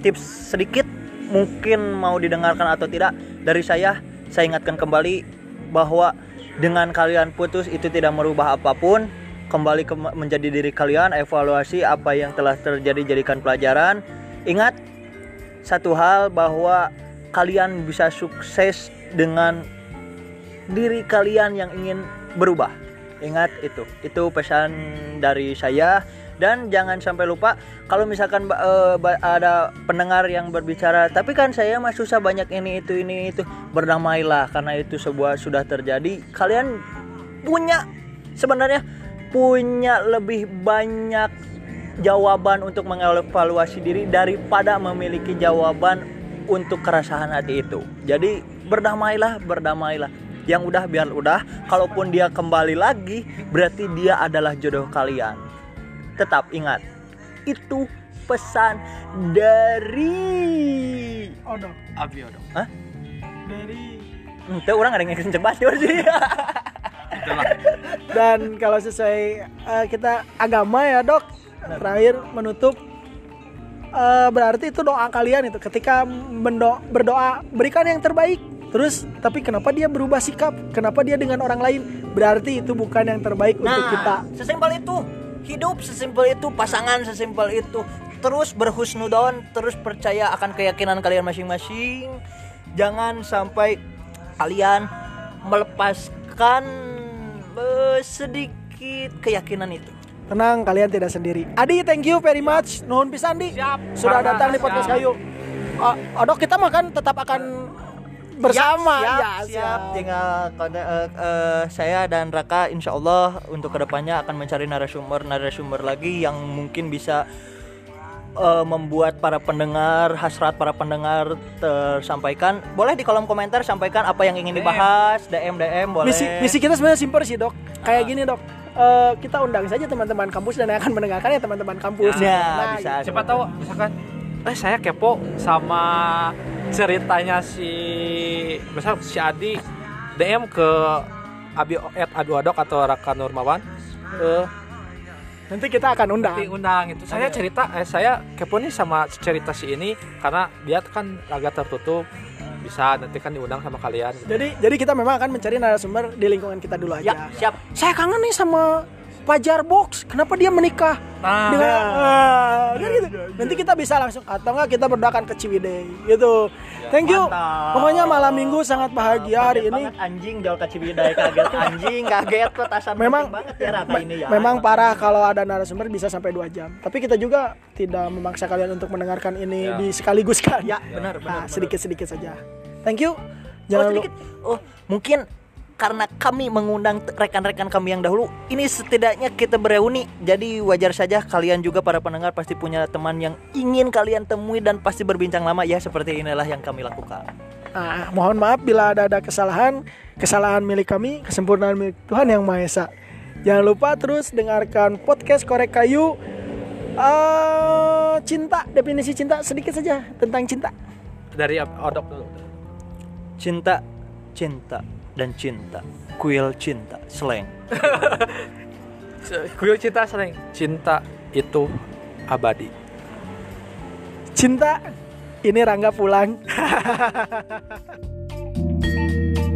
tips sedikit mungkin mau didengarkan atau tidak dari saya saya ingatkan kembali bahwa dengan kalian putus itu tidak merubah apa pun. Kembali ke menjadi diri kalian evaluasi apa yang telah terjadi jadikan pelajaran. Ingat satu hal bahwa kalian bisa sukses dengan diri kalian yang ingin berubah. Ingat itu. Itu pesan dari saya dan jangan sampai lupa kalau misalkan ba- ada pendengar yang berbicara tapi kan saya mah susah banyak ini itu ini itu berdamailah karena itu sebuah sudah terjadi kalian punya sebenarnya punya lebih banyak jawaban untuk mengevaluasi diri daripada memiliki jawaban untuk keresahan hati itu. Jadi berdamailah, berdamailah. Yang udah biar udah, kalaupun dia kembali lagi, berarti dia adalah jodoh kalian. Tetap ingat, itu pesan dari Odok Abi odong. Hah? dari Ente orang ada yang kenceng banget sih. Itulah. dan kalau sesuai eh, kita agama ya dok terakhir menutup eh, berarti itu doa kalian itu ketika mendo- berdoa berikan yang terbaik terus tapi kenapa dia berubah sikap kenapa dia dengan orang lain berarti itu bukan yang terbaik untuk kita Nah, sesimpel itu. Hidup sesimpel itu, pasangan sesimpel itu. Terus berhusnudon, terus percaya akan keyakinan kalian masing-masing. Jangan sampai kalian melepaskan eh, sedikit keyakinan itu. Tenang kalian tidak sendiri. Adi thank you very much. Nuhun pisan di. Siap. sudah Karena datang di podcast siap. kayu dok kita makan tetap akan bersama. Siap, ya siap, tinggal kode- eh, eh, saya dan Raka insya Allah untuk ke depannya akan mencari narasumber narasumber lagi yang mungkin bisa eh, membuat para pendengar hasrat para pendengar tersampaikan. Boleh di kolom komentar sampaikan apa yang ingin dibahas DM DM boleh misi misi kita sebenarnya simpel sih dok. Kayak gini dok Eh, kita undang saja teman-teman kampus dan yang akan mendengarkan ya teman-teman kampus. Ya, Nah, bisa. Siapa tahu misalkan eh saya kepo sama ceritanya si misal si Adi DM ke Abi at Abi Odok atau Raka Nurmawan eh nanti kita akan undang. nanti undang itu saya cerita eh saya kepo nih sama cerita si ini karena dia kan agak tertutup bisa nanti kan diundang sama kalian jadi jadi kita memang akan mencari narasumber di lingkungan kita dulu ya aja siap saya kangen nih sama Pajar Box kenapa dia menikah nah dengan Ah, kan gitu. nanti kita bisa langsung atau enggak kita berdoakan ke Ciwidey gitu thank you Mantap. pokoknya malam minggu sangat bahagia hari Kaget ini anjing jauh ke Ciwidey kaget anjing kaget petasan Memang- banget ya Raka ini ya Memang parah kalau ada narasumber bisa sampai dua jam. Tapi kita juga tidak memaksa kalian untuk mendengarkan ini Ya. di sekaligus kan. ya benar benar Nah, benar. sedikit-sedikit saja. Thank you. oh, Jangan sedikit. Oh, mungkin karena kami mengundang rekan-rekan kami yang dahulu, ini setidaknya kita bereuni. Jadi wajar saja kalian juga para pendengar pasti punya teman yang ingin kalian temui dan pasti berbincang lama ya seperti inilah yang kami lakukan. Nah, mohon maaf bila ada ada kesalahan, kesalahan milik kami, kesempurnaan milik Tuhan yang Maha Esa. Jangan lupa terus dengarkan podcast Korek Kayu. Eh, cinta, definisi cinta sedikit saja tentang cinta. dari Odok dulu Cinta, cinta dan cinta. Kuil cinta, slang. Kuil cinta sering cinta itu abadi Cinta, ini Rangga pulang.